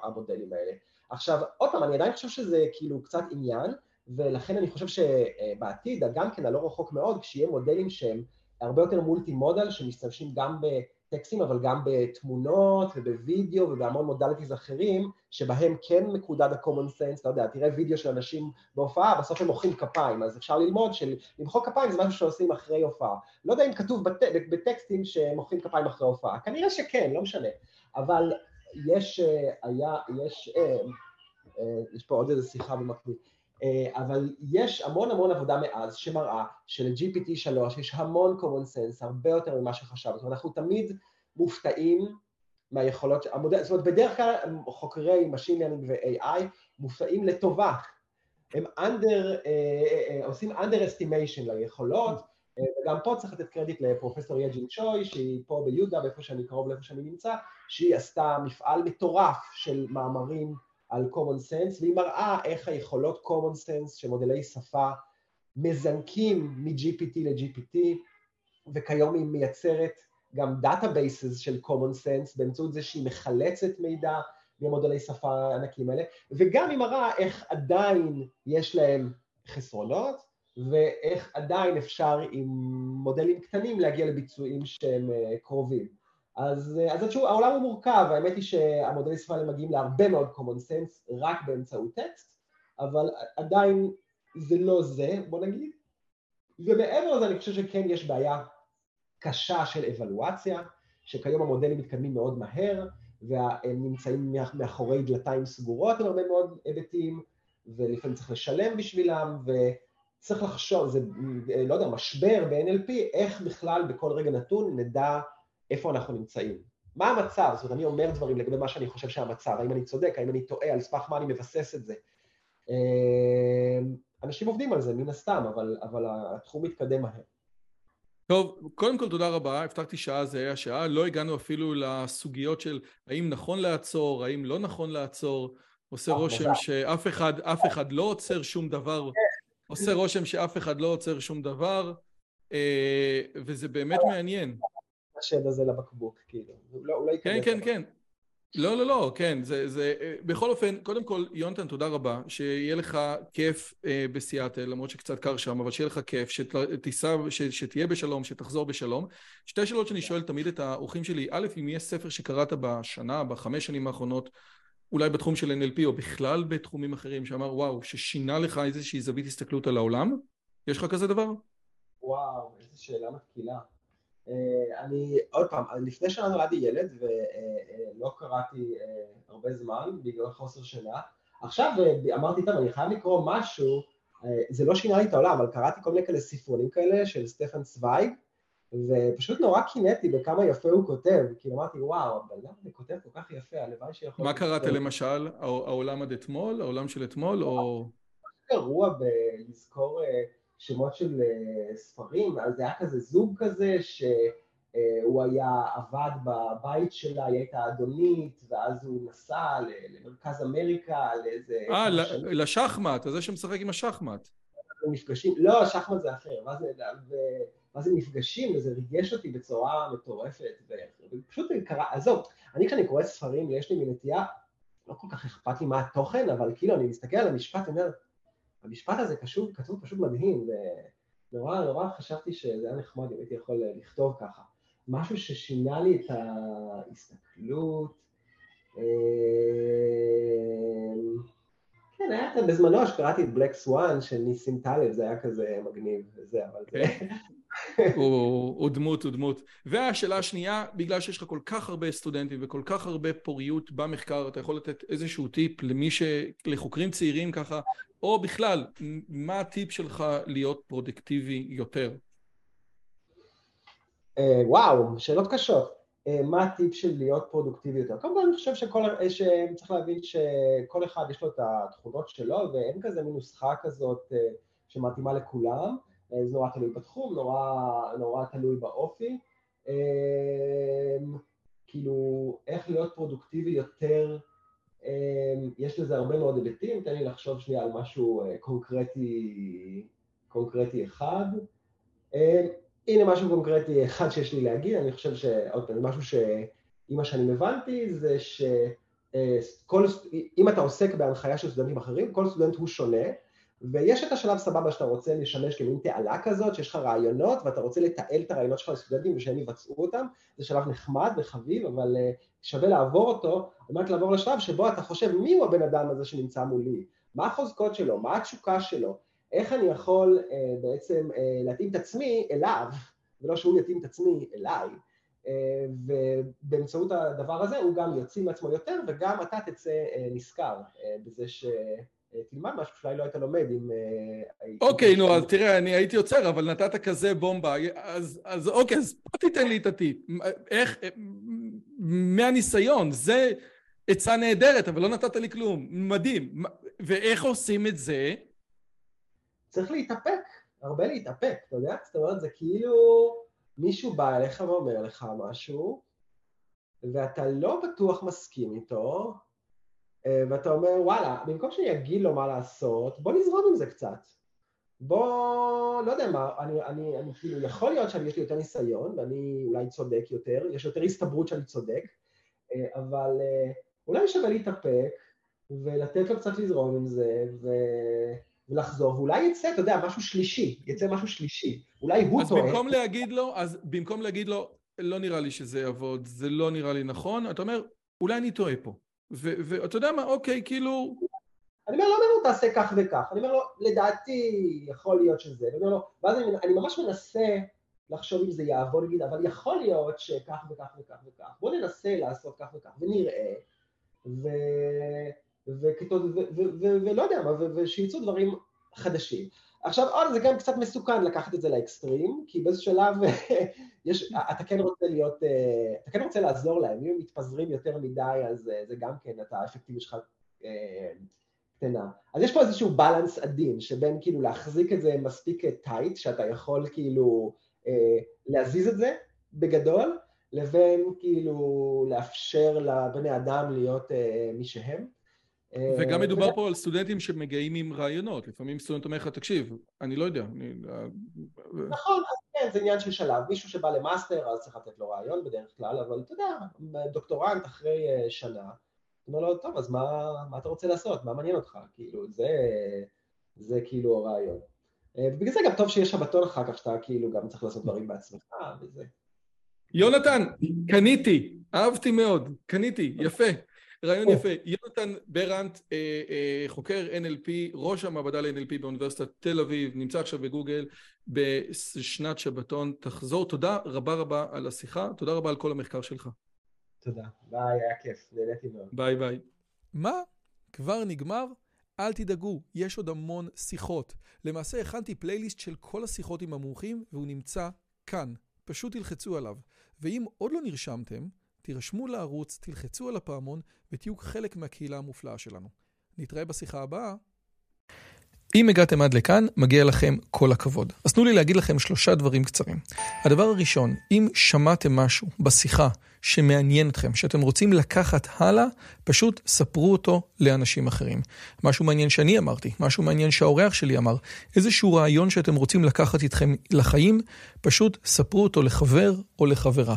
המודלים האלה. עכשיו, עוד פעם, אני עדיין חושב שזה כאילו קצת עניין, ולכן אני חושב שבעתיד, גם כן הלא רחוק מאוד, כשיהיה מודלים שהם הרבה יותר multi-modal, שמשתמשים גם בטקסטים, אבל גם בתמונות ובווידאו ובהמון modalities אחרים, שבהם כן מקודד ה-common sense, אתה יודע, תראה וידאו של אנשים בהופעה, בסוף הם מוחאים כפיים, אז אפשר ללמוד שלמחוא כפיים זה משהו שעושים אחרי הופעה. לא יודע אם כתוב בט... בטקסטים שמוחאים כפיים אחרי הופעה, כנראה שכן, לא משנה. אבל יש, אה, היה, יש, אה, אה, יש פה עוד איזה שיחה במקביל. אבל יש המון המון עבודה מאז שמראה של-GPT 3 יש המון common sense, הרבה יותר ממה שחשבנו. אנחנו תמיד מופתעים מהיכולות, המודל, זאת אומרת בדרך כלל חוקרי Machine Learning ו-AI מופתעים לטובה. הם under, עושים underestimation ליכולות, וגם פה צריך לתת קרדיט לפרופסור יג'ין צ'וי, שהיא פה ביהודה, באיפה שאני קרוב לאיפה שאני נמצא, שהיא עשתה מפעל מטורף של מאמרים על common sense, והיא מראה איך היכולות common sense של מודלי שפה מזנקים מ-GPT ל-GPT, וכיום היא מייצרת גם databases של common sense באמצעות זה שהיא מחלצת מידע ממודלי שפה הענקים האלה, וגם היא מראה איך עדיין יש להם חסרונות, ואיך עדיין אפשר עם מודלים קטנים להגיע לביצועים שהם אה, קרובים. אז, אה, אז התשוב, העולם הוא מורכב, האמת היא שהמודלי שפה האלה מגיעים להרבה מאוד common sense רק באמצעות טקסט, אבל עדיין זה לא זה, בוא נגיד. ומעבר לזה אני חושב שכן יש בעיה קשה של אבלואציה, שכיום המודלים מתקדמים מאוד מהר, והם נמצאים מאחורי דלתיים סגורות עם הרבה מאוד היבטים, ולפעמים צריך לשלם בשבילם, ו... צריך לחשוב, זה, לא יודע, משבר ב-NLP, איך בכלל בכל רגע נתון נדע איפה אנחנו נמצאים. מה המצב? זאת אומרת, אני אומר דברים לגבי מה שאני חושב שהמצב, האם אני צודק, האם אני טועה, על סמך מה אני מבסס את זה. אה, אנשים עובדים על זה, מן הסתם, אבל, אבל התחום מתקדם מהר. טוב, קודם כל תודה רבה, הבטחתי שעה זה היה שעה, לא הגענו אפילו לסוגיות של האם נכון לעצור, האם לא נכון לעצור, עושה אה, רושם שאף אחד, אחד לא עוצר שום דבר עושה רושם שאף אחד לא עוצר שום דבר, אה, וזה באמת מעניין. השד הזה לבקבוק, כאילו. אולי כן, כן, כן. לא, לא, לא, כן, זה, זה, בכל אופן, קודם כל, יונתן, תודה רבה, שיהיה לך כיף אה, בסיאטל, למרות שקצת קר שם, אבל שיהיה לך כיף, שתיסע, ש, שתהיה בשלום, שתחזור בשלום. שתי שאלות שאני שואל תמיד את האורחים שלי, א', אם יש ספר שקראת בשנה, בחמש שנים האחרונות, אולי בתחום של NLP או בכלל בתחומים אחרים שאמר וואו, ששינה לך איזושהי זווית הסתכלות על העולם? יש לך כזה דבר? וואו, איזו שאלה מתקילה. Uh, אני, עוד פעם, לפני שנה נולדתי ילד ולא uh, uh, קראתי הרבה זמן בגלל חוסר שינה. עכשיו אמרתי, טוב, אני חייב לקרוא משהו, זה לא שינה לי את העולם, אבל קראתי כל מיני כאלה ספרונים כאלה של סטפן צוויג, ופשוט נורא קינאתי בכמה יפה הוא כותב, כאילו אמרתי וואו, אבל למה הוא כותב כל כך יפה, הלוואי שיכול... מה קראת למשל, העולם עד אתמול, העולם של אתמול, או... גרוע בלזכור אה, שמות של אה, ספרים, אז זה היה כזה זוג כזה שהוא היה עבד בבית שלה, היא הייתה אדונית, ואז הוא נסע למרכז אמריקה, לאיזה... אה, לשחמט, זה שמשחק עם השחמט. נפגשים, לא, שחמט זה אחר, ואז ואז הם נפגשים וזה ריגש אותי בצורה מטורפת, ופשוט קרה, עזוב, אני כשאני קורא ספרים, יש לי מנטייה, לא כל כך אכפת לי מה התוכן, אבל כאילו אני מסתכל על המשפט, אני אומר, המשפט הזה קשור, כתוב פשוט מדהים, ונורא נורא חשבתי שזה היה נחמד אם הייתי יכול לכתוב ככה. משהו ששינה לי את ההסתכלות, אה, כן, היה בזמנו שקראתי את בלק סוואן של ניסים טלב, זה היה כזה מגניב וזה, אבל זה... כן. הוא דמות, הוא דמות. והשאלה השנייה, בגלל שיש לך כל כך הרבה סטודנטים וכל כך הרבה פוריות במחקר, אתה יכול לתת איזשהו טיפ למי ש... לחוקרים צעירים ככה, או בכלל, מה הטיפ שלך להיות פרודוקטיבי יותר? אה, וואו, שאלות קשות. אה, מה הטיפ של להיות פרודוקטיבי יותר? קודם כל אני חושב שכל, שצריך להבין שכל אחד יש לו את התכונות שלו ואין כזה מין נוסחה כזאת אה, שמתאימה לכולם. אה, זה נורא תלוי בתחום, נורא, נורא תלוי באופי. כאילו, איך להיות פרודוקטיבי יותר יש לזה הרבה מאוד היבטים, תן לי לחשוב שנייה על משהו קונקרטי, קונקרטי אחד. הנה משהו קונקרטי אחד שיש לי להגיד, אני חושב שעוד פעם, משהו שאם מה שאני הבנתי זה שכל, אם אתה עוסק בהנחיה של סטודנטים אחרים, כל סטודנט הוא שונה, ויש את השלב סבבה שאתה רוצה לשמש כמין תעלה כזאת, שיש לך רעיונות ואתה רוצה לתעל את הרעיונות שלך לסטודנטים ושהם יבצעו אותם, זה שלב נחמד וחביב, אבל אה, שווה לעבור אותו, על מנת לעבור לשלב שבו אתה חושב מי הוא הבן אדם הזה שנמצא מולי, מה החוזקות שלו, מה התשוקה שלו, איך אני יכול אה, בעצם אה, להתאים את עצמי אליו, ולא שהוא יתאים את עצמי אליי, אה, ובאמצעות הדבר הזה הוא גם יוציא מעצמו יותר וגם אתה תצא אה, נשכר אה, בזה ש... תלמד משהו שאולי לא היית לומד אם... אוקיי, נו, אז תראה, אני הייתי עוצר, אבל נתת כזה בומבה, אז, אז אוקיי, אז פה תיתן לי את הטיפ. איך, מהניסיון, זה עצה נהדרת, אבל לא נתת לי כלום. מדהים. ואיך עושים את זה? צריך להתאפק, הרבה להתאפק, אתה יודע? זאת אומרת, זה כאילו מישהו בא אליך ואומר לך משהו, ואתה לא בטוח מסכים איתו, אה, ואתה אומר, וואלה, במקום שאני אגיד לו מה לעשות, בוא נזרום עם זה קצת. בוא, לא יודע מה, אני, אני, אני כאילו, יכול להיות שאני, יש לי יותר ניסיון, ואני אולי צודק יותר, יש יותר הסתברות שאני צודק, אה, אבל אה, אולי שווה להתאפק, ולתת לו קצת לזרום עם זה, ו... ולחזור, ואולי יצא, אתה יודע, משהו שלישי, יצא משהו שלישי, אולי הוא טועה. אז במקום להגיד לו, אז במקום להגיד לו, לא נראה לי שזה יעבוד, זה לא נראה לי נכון, אתה אומר, אולי אני טועה פה. ואתה יודע מה, אוקיי, כאילו... אני אומר, לא אומר לו תעשה כך וכך, אני אומר לו, לדעתי יכול להיות שזה, אני אומר לו, ואז אני, אני ממש מנסה לחשוב אם זה יעבוד, נגיד, אבל יכול להיות שכך וכך וכך וכך, בוא ננסה לעשות כך וכך, ונראה, ו... וכתוב, ו, ו, ו, ולא יודע מה, ושיצאו דברים חדשים. עכשיו עוד זה גם קצת מסוכן לקחת את זה לאקסטרים, כי באיזה שלב יש, אתה כן רוצה להיות, אה, אתה כן רוצה לעזור להם, אם הם מתפזרים יותר מדי אז אה, זה גם כן, אתה האפקטיביות שלך אה, קטנה. אז יש פה איזשהו בלנס עדין, שבין כאילו להחזיק את זה מספיק טייט, שאתה יכול כאילו להזיז את זה בגדול, לבין כאילו לאפשר לבני אדם להיות מי שהם. וגם מדובר פה על סטודנטים שמגיעים עם רעיונות, לפעמים סטודנט אומר לך, תקשיב, אני לא יודע. נכון, כן, זה עניין של שלב. מישהו שבא למאסטר, אז צריך לתת לו רעיון בדרך כלל, אבל אתה יודע, דוקטורנט אחרי אה, שנה, אומר לו, טוב, אז מה, מה אתה רוצה לעשות? מה מעניין אותך? כאילו, זה, זה כאילו הרעיון. אה, ובגלל זה גם טוב שיש שבתון אחר כך, שאתה כאילו גם צריך לעשות דברים בעצמך וזה. יונתן, קניתי, אהבתי מאוד, קניתי, יפה. רעיון יפה. יונתן ברנט, אה, אה, חוקר NLP, ראש המעבדה ל-NLP באוניברסיטת תל אביב, נמצא עכשיו בגוגל בשנת שבתון. תחזור, תודה רבה רבה על השיחה, תודה רבה על כל המחקר שלך. תודה, ביי, היה כיף, נהניתי מאוד. ביי ביי. מה? כבר נגמר? אל תדאגו, יש עוד המון שיחות. למעשה הכנתי פלייליסט של כל השיחות עם המומחים, והוא נמצא כאן. פשוט תלחצו עליו. ואם עוד לא נרשמתם, תירשמו לערוץ, תלחצו על הפעמון ותהיו חלק מהקהילה המופלאה שלנו. נתראה בשיחה הבאה. אם הגעתם עד לכאן, מגיע לכם כל הכבוד. אז תנו לי להגיד לכם שלושה דברים קצרים. הדבר הראשון, אם שמעתם משהו בשיחה שמעניין אתכם, שאתם רוצים לקחת הלאה, פשוט ספרו אותו לאנשים אחרים. משהו מעניין שאני אמרתי, משהו מעניין שהאורח שלי אמר, איזשהו רעיון שאתם רוצים לקחת איתכם לחיים, פשוט ספרו אותו לחבר או לחברה.